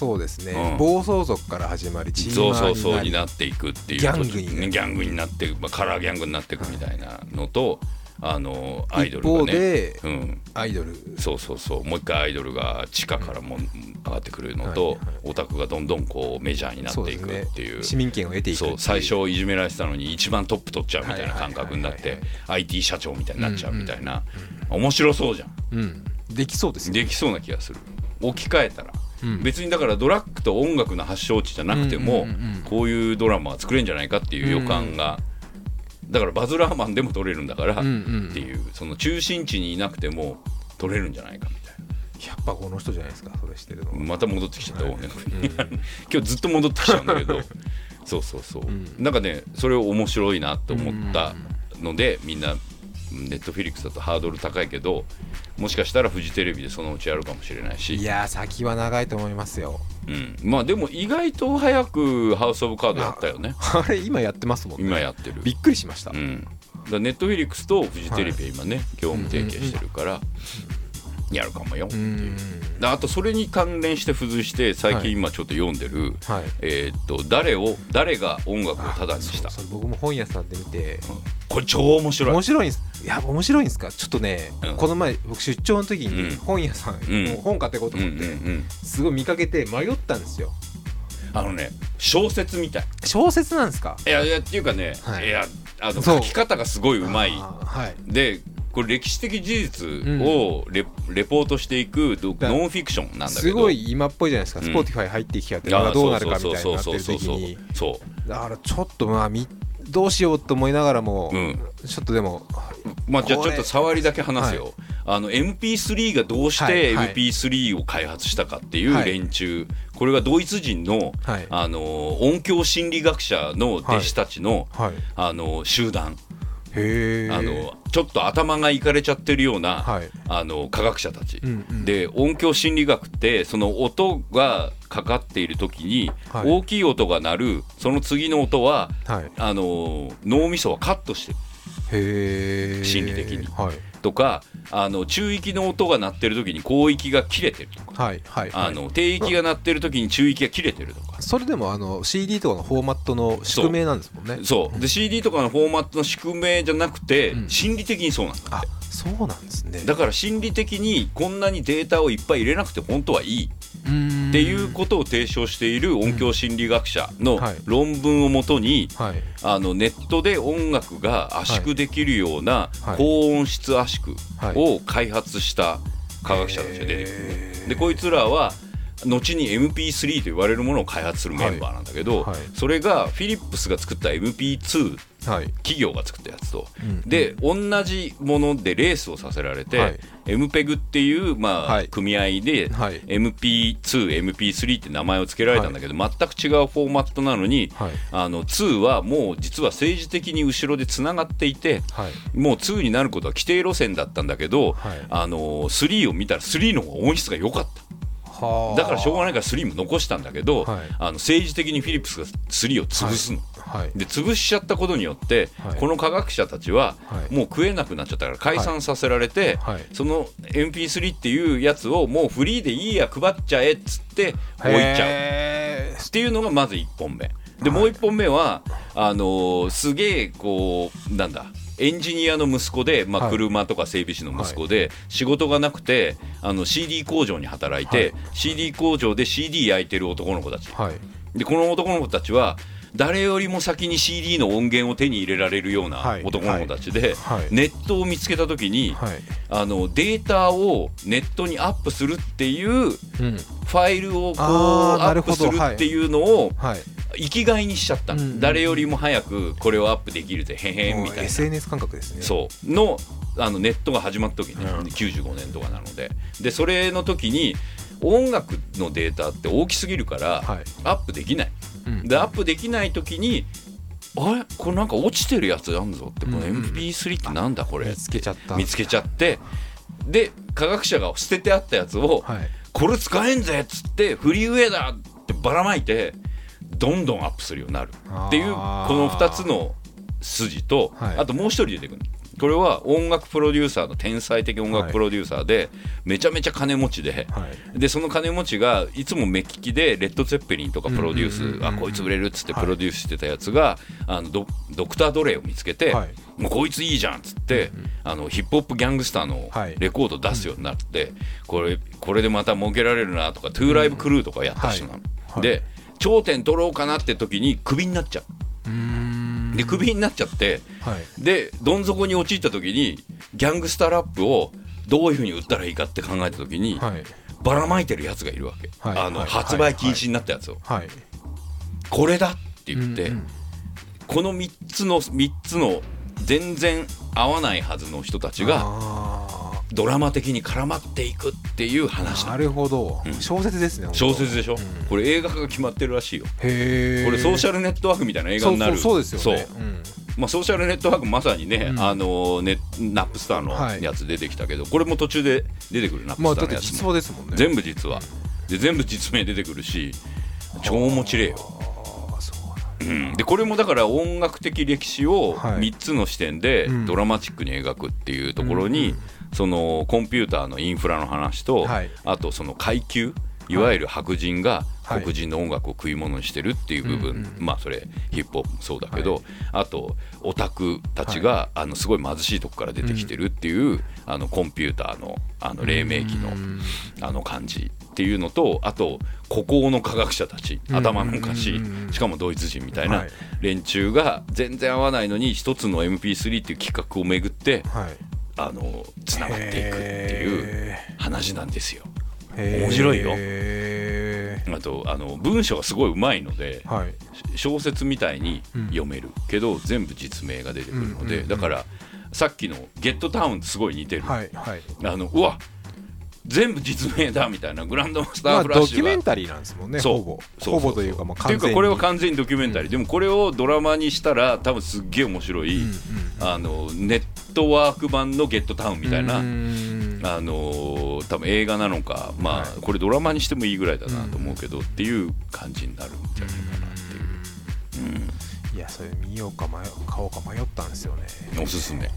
そうですね、うん。暴走族から始まりチーそうマーそうそうににななっていくっていうギャングにねギャングになっていく、まあ、カラーギャングになっていくみたいなのと、あのアイドルがね。でうん。アイドル。そうそうそう。もう一回アイドルが地下からも上がってくるのと、オタクがどんどんこうメジャーになっていくっていう。市民権を得ていく最初いじめられてたのに一番トップ取っちゃうみたいな感覚になって IT 社長みたいになっちゃうみたいな、面白そうじゃん。うん。できそうですよできそうな気がする。置き換えたら。うん別にだからドラッグと音楽の発祥地じゃなくても、こういうドラマは作れるんじゃないかっていう予感が、だからバズ・ラーマンでも撮れるんだから、っていうその中心地にいなくても撮れるんじゃないかみたいやっぱこの人じゃないですかそれしてるの。なまた戻ってきちゃった、[laughs] 今日ずっと戻ってきちゃうんだけど。[laughs] そうそうそう、ん。なんかねそれを面白いなと思ったので、みんなネットフィリックスだとハードル高いけどもしかしたらフジテレビでそのうちやるかもしれないし。いやー先は長いと思いますよ。うん、まあでも意外と早くハウス・オブ・カードやったよね。あれ今やってますもんね。今やってる。びっくりしました、うん、だネットフィリックスとフジテレビは今ね、業務提携してるから、やるかもよ。っていう、うん。であとそれに関連して付随して最はい。近今ちょっと読んでる、はい。えーっと誰を誰が音楽をタダにした。僕も本屋さんで見て。これ超面白い。面白いんです。いや面白いんですか？ちょっとね、うん。この前僕出張の時にうん。本屋さん、ん。もう本買っていこうとうんう思って、んうんすごい見かけて迷ったんですよ。あのね小説みたい。小説なんですか？いやいやっていうかね、はい。い、やあの書き方がすごいうまい。はい。でこれ歴史的事実をレ,、レポートしていくノンフィクションなんだけど。すごい今っぽいじゃないですか、うん。スポティファイ入ってきたって。どうなるかみそうたいになってるそうそうそう時にそうだからちょっとまあみどうしようと思いながらも、うん。ちょっとでもまあじゃあちょっと触りだけ話すよ、あの MP3 がどうしてはいはい。MP3 を開発したかっていうはい。連中、これがドイツ人の、はい。あの音響心理学者の弟子たちの、はい。あの集団あのちょっと頭がいかれちゃってるような、はい。あの科学者たち、うんうん。で音響心理学ってその音がかかっている時に、はい。大きい音が鳴るその次の音ははい。あの脳みそはカットしてる。心理的に。はいとかあの中域の音が鳴ってる時に広域が切れてるとか、はいはいあの低域が鳴ってる時に中域が切れてるとか。それでもあの CD とかのフォーマットの宿命なんですもんね。そう。で CD とかのフォーマットの宿命じゃなくて、うん。心理的にそうなんだあってそうなんですね。だから心理的にこんなにデータをいっぱい入れなくて本当はいいっっていうことを提唱している音響心理学者のはい。論文をもとに、はい。あのネットで音楽が圧縮できるようなはい。高音質圧縮はい。を開発した科学者たちが出てくる。でこいつらは後に MP3 と言われるものを開発するメンバーなんだけど、はい。はいそれがフィリップスが作った MP2 はい。企業が作ったやつと、うんで同じものでレースをさせられて、はい。MPEG っていう、まあはい。組合で、はい。MP2、MP3 って名前を付けられたんだけど、全く違うフォーマットなのに、はい。あの2はもう実は政治的に後ろでつながっていて、はい。もう2になることは規定路線だったんだけど、はい。あの3を見たら3の方が音質が良かった。はあだからしょうがないから3も残したんだけど、はい。あの政治的にフィリップスが3を潰すの。はい。で潰しちゃったことによって、はい。この科学者たちははい。もう食えなくなっちゃったから解散させられて、はい。その MP3 っていうやつをもうフリーでいいや配っちゃえっつって置いちゃう。へっていうのがまず1本目。でもう1本目はあのーすげえこうなんだエンジニアの息子で、まあ、はい。車とか整備士の息子で、仕事がなくてあの CD 工場に働いて、はい。CD 工場で CD 焼いてる男の子たち。ーはい。でこの男の子たちは誰よりも先に CD の音源を手に入れられるようなはい。男の子たちで、はい。ネットを見つけた時に、はい。あのデータをネットにアップするっていううん。ファイルをこうアップするっていうのをはい。生きがいにしちゃった。誰よりも早くこれをアップできるぜへへんみたいな。SNS 感覚ですね。そう。のあのネットが始まった時に、うん。95年とかなので。でそれの時に音楽のデータって大きすぎるから、はい。アップできない。うんでアップできない時にあれ？これなんか落ちてるやつあんぞ。ってこのうん。うん MP3 ってなんだ？これ。見つけちゃった。見つけちゃって。で科学者が捨ててあったやつを、はい。これ使えんぜっつってフリーウェイだってばらまいてどんどんアップするようになる。っていうこの2つの筋と、はい。あともう一人出てくるこれは音楽プロデューサーの天才的音楽プロデューサーで、めちゃめちゃ金持ちで、はい。でその金持ちがいつも目利きでレッド・ツェッペリンとかプロデュース、あこいつ売れるっつってプロデュースしてたやつが、あのドドクター・ドレイを見つけて、はい。もうこいついいじゃんっつって、あのヒップホップギャングスターのはい。レコード出すようになって、これこれでまた儲けられるなとか、トゥーライブクルーとかやった人な。で頂点取ろうかなって時にクビになっちゃうでクビになっちゃってはい。でどん底に陥った時にギャングスターラップをどういうふうに売ったらいいかって考えた時に、はい。ばらまいてるやつがいるわけ、あのはい。はい発売禁止になったやつを、はい。これだって言って、うんうん。この3つの3つの全然合わないはずの人たちがあドラマ的に絡まっていくっていう話。なるほど、うん。小説ですね小説でしょ、うん。これ映画化が決まってるらしいよ。へえこれソーシャルネットワークみたいな映画になる。そうですよね。そう。まあ、ソーシャルネットワークまさにね、うん。あのネナップスターのはい。やつ出てきたけど、これも途中で出てくるナップうん、まあだって実スターのやつも、話ですもんね。全部実はで全部実名出てくるし超面白いよ、ううん、でこれもだから音楽的歴史をはい。3つの視点でうん。ドラマチックに描くっていうところに、うん。そのコンピューターのインフラの話と、はい。あとその階級いわゆる白人がはい。黒人の音楽を食い物にしてるっていう部分、まあそれヒップホップもそうだけど、はい。あとオタクたちが、あのすごい貧しいとこから出てきてるっていう、あのコンピューターのあの黎明期のうん。あの感じっていうのとあと孤高の科学者たちうん。頭のおかしいうん。しかもドイツ人みたいはない。連中が全然合わないのに一つの MP3 っていう企画をめぐってはい。あのつながっていくっていうへ話なんですよ。ー。面白いよ。へあとあの文章がすごいうまいのでーはい。小説みたいに読めるけど全部実名が出てくるのでだからさっきの「ゲットタウン」とすごい似てる。はいはい。あのうわ全部実名だみたいな。グランドマスタまあーフラッシュが。ドキュメンタリーなんですもんねそうほぼ。ほぼというかまあっていうか完全に。これは完全にドキュメンタリー、でもこれをドラマにしたら多分すっげえ面白い、うんうんあのネットワーク版の「ゲットタウン」みたいな、うんあのー多分映画なのかまあ、はい。これドラマにしてもいいぐらいだなと思うけど、っていう感じになるんじゃないかなっていう、いやそれ見ようか迷買おうか迷ったんですよね。うん、おすすめ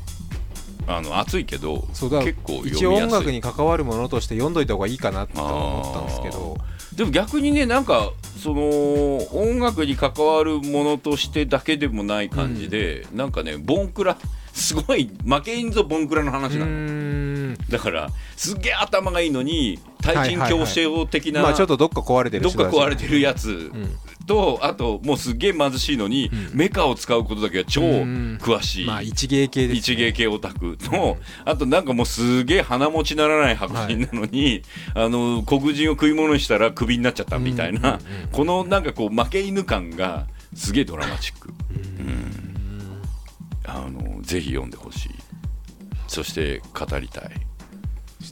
あの熱いけどそうだ結構一応音楽に関わるものとして読んどいた方がいいかなと思ったんですけど。でも逆にねなんかその音楽に関わるものとしてだけでもない感じで、なんかねボンクラすごい負けんぞボンクラの話うなの、だからすっげえ頭がいいのに対人強制法的な、まあちょっとどっか壊れてるどっか壊れてるやつ。うんと、あともうすっげえ貧しいのに、うん。メカを使うことだけは超うん。詳しい、まあ一芸系ですね。一芸系オタクの、あとなんかもうすげえ鼻持ちならない白人なのに、あの黒人を食い物にしたらクビになっちゃったみたいな、うんこのなんかこう負け犬感がすげえドラマチック、うん。あのぜひ読んでほしい。そして語りたい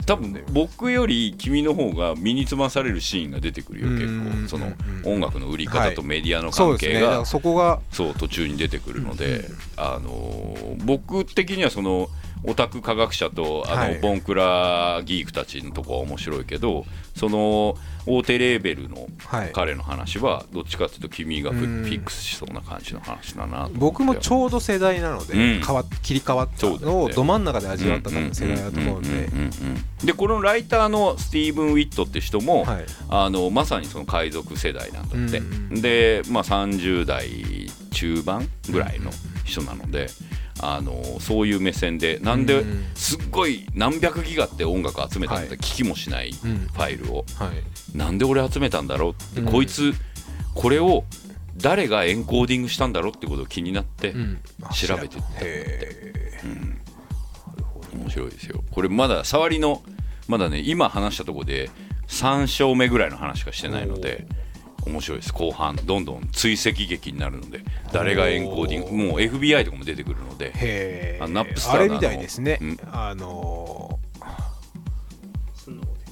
多分僕より君の方が身につまされるシーンが出てくるよ結うん構そのうん音楽の売り方とメディアの関係が。そこがそう途中に出てくるので、あのー僕的にはそのオタク科学者とあの、はい。ボンクラギークたちのとこは面白いけどその大手レーベルのはい。彼の話はどっちかっていうと君がフィックスしそうな感じの話だな僕もちょうど世代なので、うん。変わ切り替わったのをど真ん中で味わった世代だと思うんで。このライターのスティーブン・ウィットって人も、はい。あのまさにその海賊世代なんだって、うんうんで、まあ、30代中盤ぐらいの人なので、あのそういう目線でなんでうんすっごい何百ギガって音楽集めたんだ聞きもしないフうんァイルを、はい。なんで俺集めたんだろうって、うん。こいつこれを誰がエンコーディングしたんだろうってことを気になって、うん。調べてったへうん。面白いですよ。これまだ触りのまだね今話したところで3章目ぐらいの話しかしてないので面白いです。後半どんどん追跡劇になるので誰がエンコーディングもう FBI とかも出てくるのであナップスターのあれみたいですね。うん。あの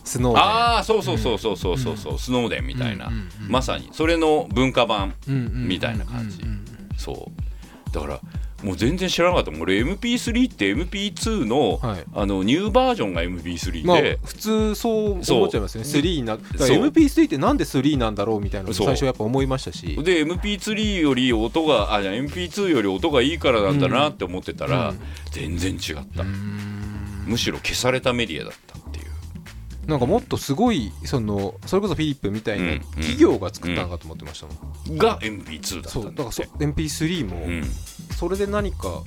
スノーデン。ああそうそうそうそうそうそうそうスノーデンみたいな。うんうんうんまさにそれの文化版みたいな感じうんうんそう。だからもう全然知らなかった。俺 MP3 って MP2 の,、はい。あのニューバージョンが MP3 まあで、普通そう思っちゃいますよね。そう。3になだからそう。MP3 ってなんで3なんだろうみたいな最初やっぱ思いましたし。で MP3 より音があじゃあ MP2 より音がいいからなんだなって思ってたら、うん。全然違った、むしろ消されたメディアだったなんかもっとすごいそのそれこそフィリップみたいなん企業が作ったのかと思ってましたもん。が MP2 だったそうんだだって。からそ MP3 もうん。それで何か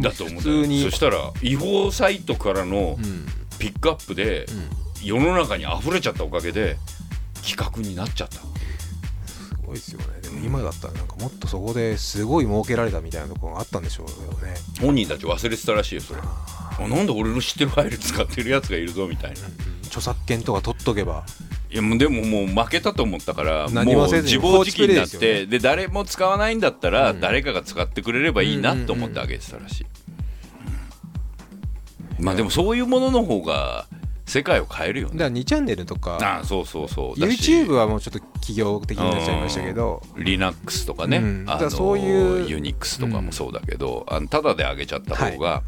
だと思った普通に。そしたら違法サイトからのうん。ピックアップで世の中に溢れちゃったおかげで企画になっちゃった。すごいですよね今だったらなんかもっとそこですごい儲けられたみたいなところがあったんでしょうよね。本人たち忘れてたらしいよそれ。あなんで俺の知ってるファイル使ってるやつがいるぞみたいな。著作権とか取っとけば。いやもうでももう負けたと思ったから何ももう自暴自棄になっ放置プレイですよてで誰も使わないんだったらうん誰かが使ってくれればいいなと思ってあげてたらしい、うん。まあでもそういうものの方が世界を変えるよね。だから2チャンネルとかああそうそうそう。YouTube はもうちょっと企業的になっちゃいましたけど。Linux とかね、うん。だあのそういう Unix とかもそうだけど、あのタダで上げちゃった方が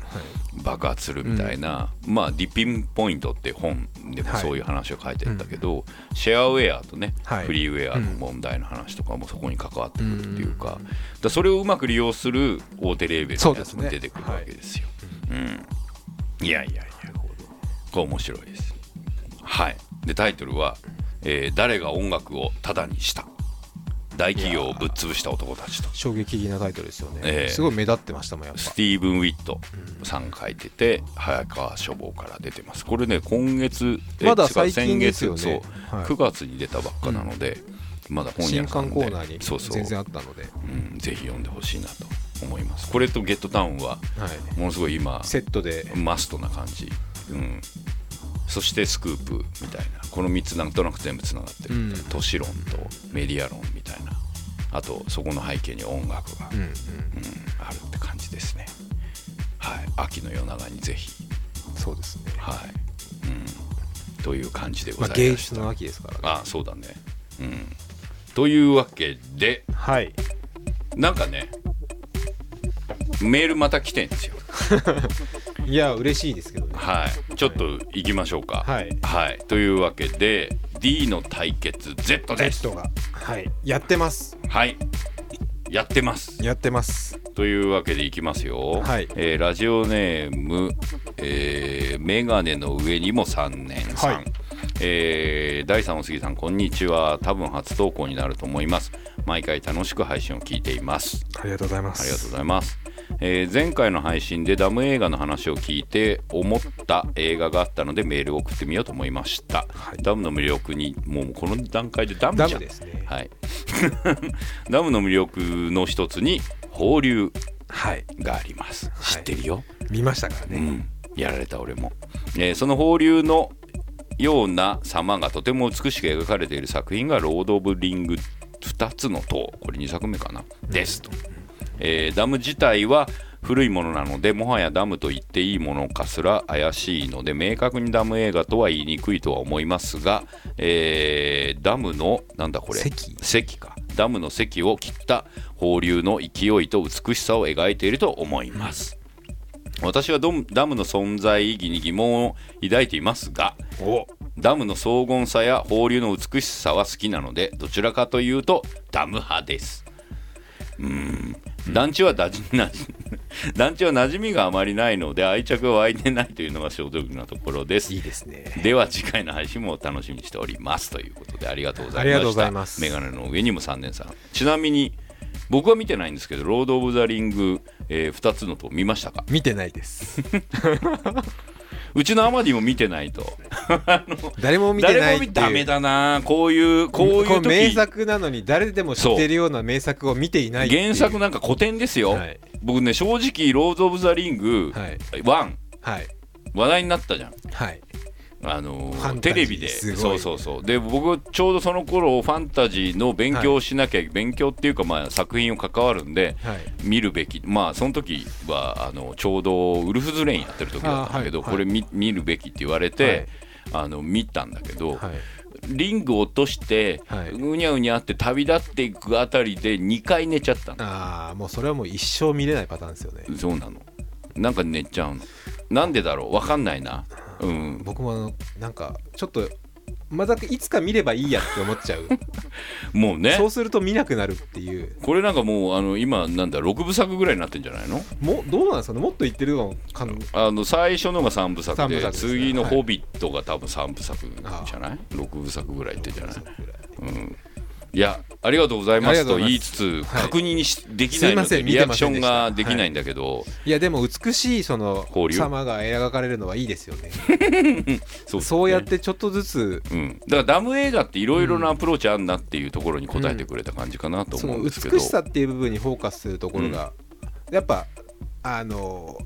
爆発するみたいな、まあディピンポイントって本でもはい。そういう話を書いてるんだけど、シェアウェアとね、はい。フリーウェアの問題の話とかもそこに関わってくるっていうか,、だそれをうまく利用する大手レーベルのやつも出てくるわけですよ。うん、いやいやこれ面白いです。はい、でタイトルは、えー誰が音楽をタダにした?」大企業をぶっ潰した男たちと。衝撃的なタイトルですよね、ええすごい目立ってましたもんやっぱ。スティーブン・ウィットさん書いてて早川書房から出てます。これね今月えまだ最近ですよね。先月そう、はい。9月に出たばっかなので、まだ本屋新さんで刊コーナーにそうそう。全然あったので、うん、ぜひ読んでほしいなと思います。これと「ゲットタウン」ははい、ものすごい今セットで。マストな感じ、うん、そしてスクープみたいな。この3つなんとなく全部つながってるみたいな、うん。都市論とメディア論みたいな。あとそこの背景に音楽が、うんうん。うんあるって感じですね。はい。秋の夜長にぜひ。そうですね。はい、うん、という感じでごまあざいました、芸術の秋ですからね。あそうだね。うん。というわけで。はい。なんかねメールまた来てんですよ。[laughs] いや嬉しいですけどね。はい。ちょっと行きましょうか。はい。はい、というわけで D の対決 Z です。Z が。はい。やってます。はい。やってます。やってます。というわけでいきますよ、はい。えーラジオネーム、えーメガネの上にも3年さん、はいえー第3お杉さんこんにちは。多分初投稿になると思います。毎回楽しく配信を聞いています。ありがとうございます。ありがとうございます、えー前回の配信でダム映画の話を聞いて思った映画があったのでメールを送ってみようと思いました、はい。ダムの魅力にもうこの段階でダムダじゃん。ムですね。はい、[laughs] ダムの魅力の一つに放流はい。があります、い。知ってるよ、見ましたからね。うん、やられた俺も、えーその放流のような様がとても美しく描かれている作品が「ロード・オブ・リング2つの塔」これ2作目かな、ですと、えーダム自体は古いものなのでもはやダムと言っていいものかすら怪しいので明確にダム映画とは言いにくいとは思いますが、えーダムのなんだこれ？堰堰か。ダムの堰を切った放流の勢いと美しさを描いていると思います、私はダムの存在意義に疑問を抱いていますがお。ダムの荘厳さや放流の美しさは好きなのでどちらかというとダム派です。うーん。団地はだじなじ [laughs] 団地は馴染みがあまりないので愛着が湧いてないというのが正直なところです。いいですね。では次回の配信も楽しみにしております。ということでありがとうございました。ありがとうございます。メガネの上にも3年さん。ちなみに僕は見てないんですけどロード・オブ・ザ・リング、え2つのと見ましたか？見てないです。うちのアマディも見てないと。誰も見てないってダメだな。こういうこういう名時作なのに誰でも知ってるような名作を見ていない原作なんか古典ですよ、はい。僕ね正直ロード・オブ・ザ・リングはい。1はい。話題になったじゃん。はいあのテレビで。そうそうそう。で僕ちょうどその頃ファンタジーの勉強をしなきゃ、勉強っていうかまあ作品を関わるんではい。見るべき。まあその時はあのちょうどウルフズ・レインやってる時だったんだけど、あはい。これ見見るべきって言われて、あの見たんだけど、はい。リングを落として、はい。うにゃうにゃって旅立っていくあたりで2回寝ちゃったの。ああもうそれはもう一生見れないパターンですよね。そうなの。なんか寝ちゃうの。なんでだろう？わかんないなうん。僕もなんかちょっとまたいつか見ればいいやって思っちゃう。[laughs] もうね。そうすると見なくなるっていう。これなんかもうあの今なんだ6部作ぐらいになってんじゃないの？もどうなんですかね？もっと言ってるのかん。あの最初のが3部作で三部作ですね。次の「はい。ホビット」が多分3部作じゃない、6部作ぐらいいってんじゃない、うん、いやありがとうございますと言いつつ、はい。確認にしできないのでリアクションができないんだけど、い。やでも美しいその様が描かれるのはいいですよね。[laughs] そうそうやってちょっとずつ。うん、だからダム映画っていろいろなアプローチあんなっていうところに答えてくれた感じかなと思うんですけど、美しさっていう部分にフォーカスするところが、やっぱあの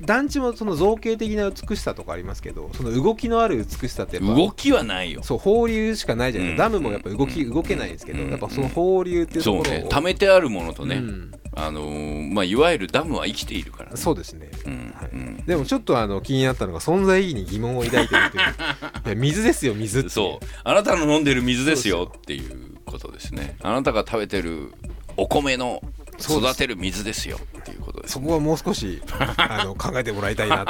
団地もその造形的な美しさとかありますけどその動きのある美しさってやっぱ動きはないよ。そう放流しかないじゃない。ですか、うん。ダムもやっぱ動き、うん。動けないんですけど、うん。やっぱその放流っていうとそうころをね。溜めてあるものとね、うん。あのーまあ、いわゆるダムは生きているからね、そうですね、うん。はい。うん。でもちょっとあの気になったのが存在意義に疑問を抱いてるという。[laughs] いや水ですよ水そう。あなたの飲んでる水ですよっていうことですね。あなたが食べてるお米の育てる水ですよっていうそこはもう少し [laughs] あの考えてもらいたいな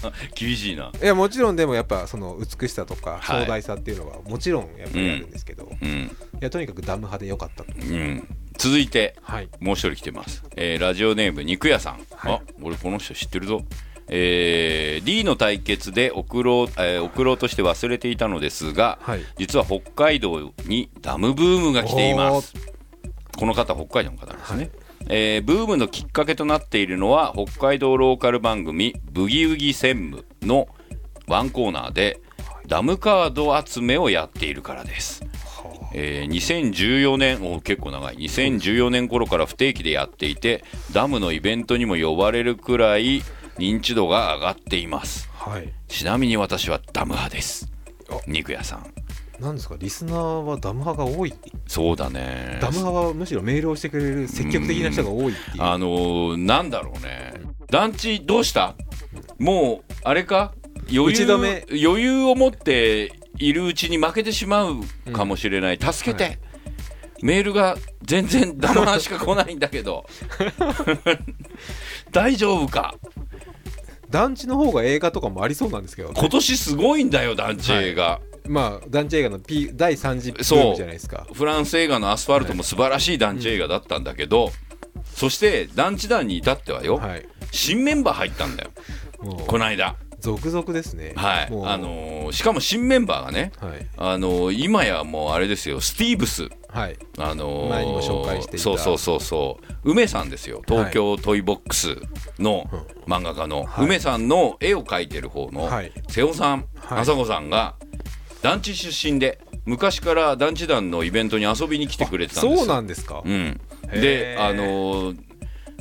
と。[laughs] 厳しいな、いやもちろんでもやっぱその美しさとかはい。壮大さっていうのはもちろんやっぱりあるんですけど、いうん。やとにかくダム派でよかったと。うん、続いてはい。もう一人来てます、えーラジオネーム肉屋さん、はい。あ俺この人知ってるぞ。えー D の対決で送ろう、えー送ろうとして忘れていたのですが、はい。実は北海道にダムブームが来ています。この方北海道の方ですね、はいえーブームのきっかけとなっているのは北海道ローカル番組「ブギウギ専務」のワンコーナーでダムカード集めをやっているからです。えー2014年お結構長い。2014年頃から不定期でやっていてダムのイベントにも呼ばれるくらい認知度が上がっています。はい。ちなみに私はダム派です。あ。肉屋さんなんですか？リスナーはダム派が多いそうだね。ダム派はむしろメールをしてくれる積極的な人が多いっていう。あのーなんだろうね。団地どうした？もうあれか？余裕余裕を持っているうちに負けてしまうかもしれない、助けて、はいメールが全然 [laughs] ダム派しか来ないんだけど。[laughs] 大丈夫か？団地の方が映画とかもありそうなんですけど、今年すごいんだよ団地映画、まあ団地映画の、P、第3次ブームじゃないですか。フランス映画の「アスファルト」も素晴らしい団地映画だったんだけど、そして団地団に至ってはよ、はい。新メンバー入ったんだよ。この間。続々ですね。はい。あのーしかも新メンバーがねはい。あのー今やもうあれですよスティーブス。はい。あのー前にも紹介していた。そうそうそうそう。梅さんですよ。東京トイボックスの漫画家の、はい。梅さんの絵を描いてる方のはい。瀬尾さんはい。朝子さんが団地出身で昔から団地団のイベントに遊びに来てくれてたんです。よそうなんですか、うん、へでーあのー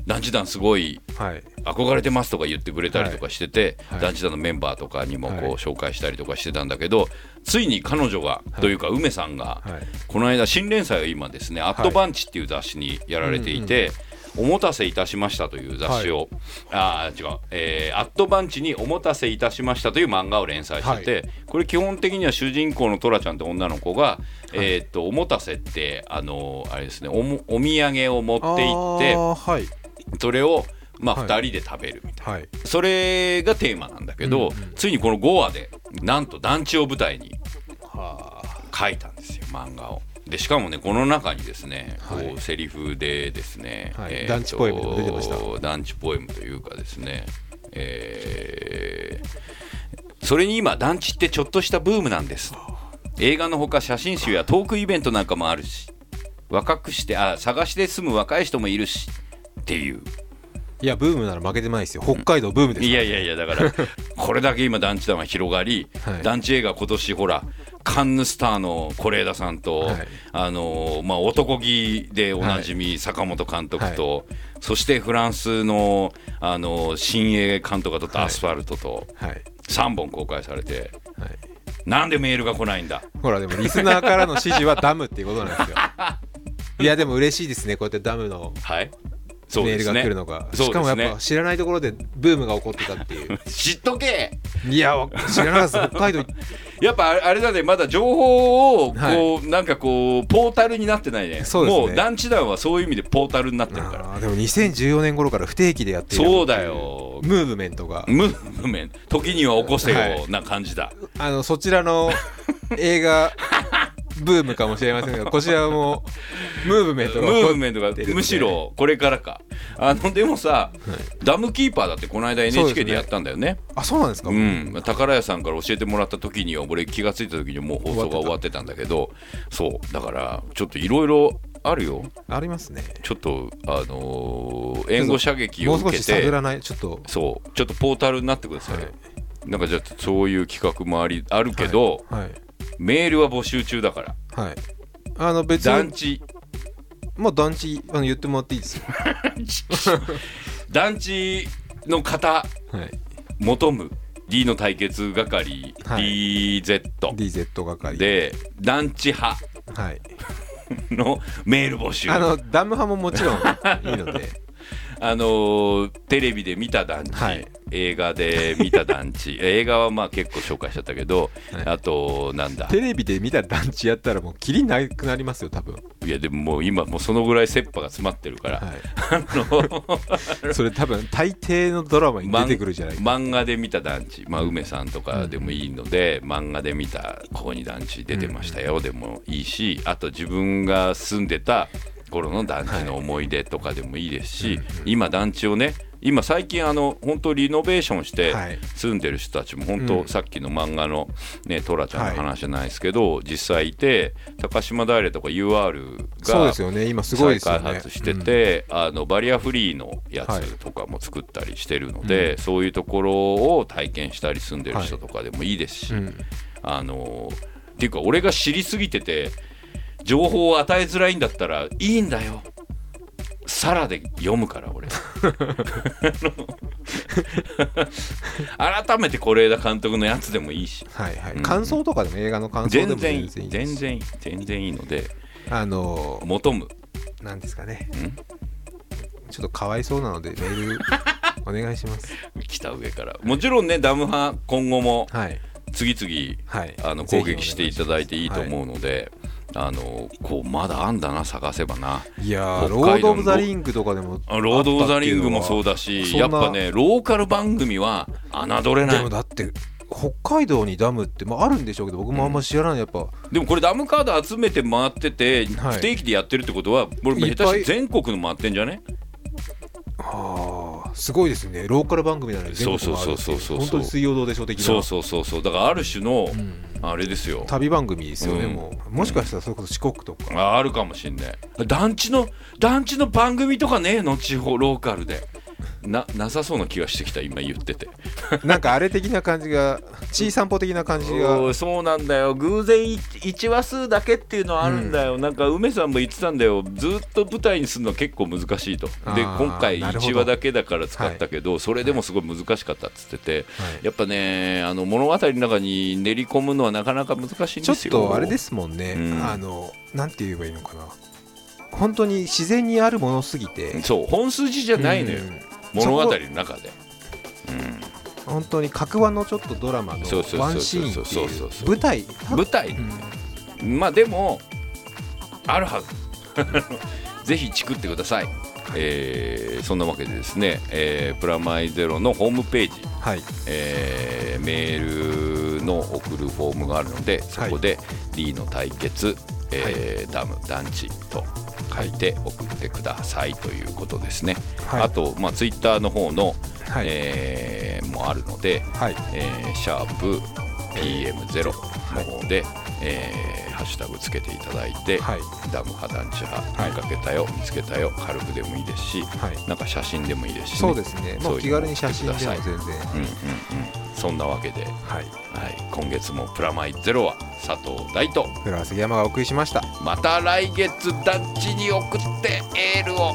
団地団すごいはい。憧れてますとか言ってくれたりとかしてて、はい。団地団のメンバーとかにもこうはい。紹介したりとかしてたんだけど、ついに彼女が、というか梅さんが、はい。この間新連載を今ですね「アットバンチ」っていう雑誌にやられていて「おもたせいたしました」という雑誌を、あー違う、えーアットバンチに「おもたせいたしました」という漫画を連載してて、これ基本的には主人公のトラちゃんって女の子が、えーっとおもたせってあのーあれですねおもお土産を持って行ってはい。それをまあはい。2人で食べるみたいな、はい。それがテーマなんだけど、うんうん。ついにこの5話でなんと団地を舞台には書いたんですよ漫画を。でしかもねこの中にですね、はい。こうセリフでですね、はい。ーと団地ポエム出てました。団地ポエムというかですね、えーそれに今団地ってちょっとしたブームなんです。映画のほか写真集やトークイベントなんかもあるし若くしてあ探して住む若い人もいるしっていう。いやブームなら負けてないですよ。北海道ブームですいやいやいやだから [laughs] これだけ今団地団は広がり、はい。団地映画今年ほらカンヌスターの是枝さんと、はい。あのーまあ、男気でおなじみ坂本監督と、そしてフランスの、あのー新鋭監督が撮った「はい。アスファルト」とはい。3本公開されてはい。なんでメールが来ないんだ？ほらでもリスナーからの指示はダムっていうことなんですよ。[laughs] いやでも嬉しいですねこうやってダムのはい。そうメールが来るのが、しかもやっぱ知らないところでブームが起こってたっていう。[laughs] 知っとけ！いやわ知らなかった北海道 [laughs] やっぱあれだね。まだ情報をこう、はなんかこうポータルになってないね。そうですね。もう団地団はそういう意味でポータルになってるから。でも2014年頃から不定期でやっているそうだよ。ムーブメントが。ムーブメント。時には起こせよはいな感じだ、あのそちらの映画 [laughs] ブームかもしれませんがこちらもムーブメントムがーブメントがむしろこれからか。あのでもさ、ダムキーパーだってこの間 NHK でやったんだよね。あそうなんですか、うん、宝屋さんから教えてもらった時には俺気が付いた時にもう放送が終わってたんだけどそう。だからちょっといろいろあるよ。ありますね。ちょっとあのー援護射撃をもう少受けてし探らない？ちょっと。そう。ちょっとポータルになってください、はい。なんかじゃあそういう企画もありあるけど、はいメールは募集中だから。はい。あの別に。団地。まあ団地あの言ってもらっていいですよ。団地。の方。はい。求む。D の対決係、はい。DZ DZ 係。で団地派。はい。[laughs] のメール募集。あのダム派ももちろんいいので [laughs] あのーテレビで見た団地、はい。映画で見た団地。[laughs] 映画はまあ結構紹介しちゃったけど、はい。あとなんだ？テレビで見た団地やったらもうキリなくなりますよ多分。いやでももう今もうそのぐらい切羽が詰まってるから、はい。それ多分大抵のドラマに出てくるじゃないか。漫画で見た団地、まあ、梅さんとかでもいいので、漫画で見たここに団地出てましたよ、でもいいしあと自分が住んでた頃の団地の思い出とかでもいいですし、今団地をね今最近あの本当リノベーションしてはい。住んでる人たちも本当うんさっきの漫画のねトラちゃんの話じゃないですけど、実際いて高島平とか UR がすよね。今すごい再開発してて、あのバリアフリーのやつとかも作ったりしてるので、そういうところを体験したり住んでる人とかでもいいですし、あのっていうか俺が知りすぎてて情報を与えづらいんだったらいいんだよ。サラで読むから俺。[laughs] 改めて是枝監督のやつでもいいし。はいはい、うん。感想とかでも映画の感想でも全然いい全然いい全然いい全然いいのであの求む。なんですかね。ん？ちょっとかわいそうなのでメールお願いします。[laughs] 来た上から。もちろんねダム派今後もはい。次々はい。あの攻撃していただいていいと思うので、あのこうまだあんだな探せばな。いやーロード・オブ・ザ・リングとかでもあロード・オブ・ザ・リングもそうだだしやっぱねローカル番組は侮れなでいもだって北海道にダムって、まあ、あるんでしょうけど僕もあんま知らないやっぱ、でもこれダムカード集めて回ってて、はい。不定期でやってるってことはこれいっぱい下手して全国の回ってんじゃね？ああすごいですね。ローカル番組なのにそうそうそうそうそうそう。そうそうそうだからある種の、んあれですよ。旅番組ですよね、うん。もう。もしかしたらそれこそ四国とか、ああるかもしんない団地の団地の番組とかねえの？地方ローカルでななさそうな気がしてきた今言ってて。[laughs] なんかあれ的な感じがちい散歩的な感じが。そうなんだよ。偶然1話数だけっていうのはあるんだよ、なんか梅さんも言ってたんだよ。ずっと舞台にするのは結構難しいと。で今回なるほど。1話だけだから使ったけど、それでもすごい難しかったっつってて、はい。やっぱねあの物語の中に練り込むのはなかなか難しいんちょっですよとあれですもんね、うん。あのなんて言えばいいのかな。本当に自然にあるものすぎて。そう本筋じゃないのよ、うん物語の中で、本当に各話のちょっとドラマのそうそうそうそうワンシーンっていそう舞台うん、舞台？うん。まあでもあるはず。[laughs] ぜひチクってください、えーそんなわけでですね、えープラマイゼロのホームページ。はい。えーメールの送るフォームがあるのでそこで D の対決、えーダム団地と書いて送ってくださいということですね、はい。あと、まあ、ツイッターの方の、はい、えーもあるので、はい。えーシャープ PM0 の方で、えーハッシュタグつけていただいて、はい。ダム派団地派はい見かけたよ、見つけたよ軽くでもいいですしはい。なんか写真でもいいですし、ね、そうですね。もう気軽に写真でも全然。うんうんうん。そんなわけで、はい。はい、今月もプラマイゼロは佐藤大とフランス山がお送りしました。また来月団地に送ってエールを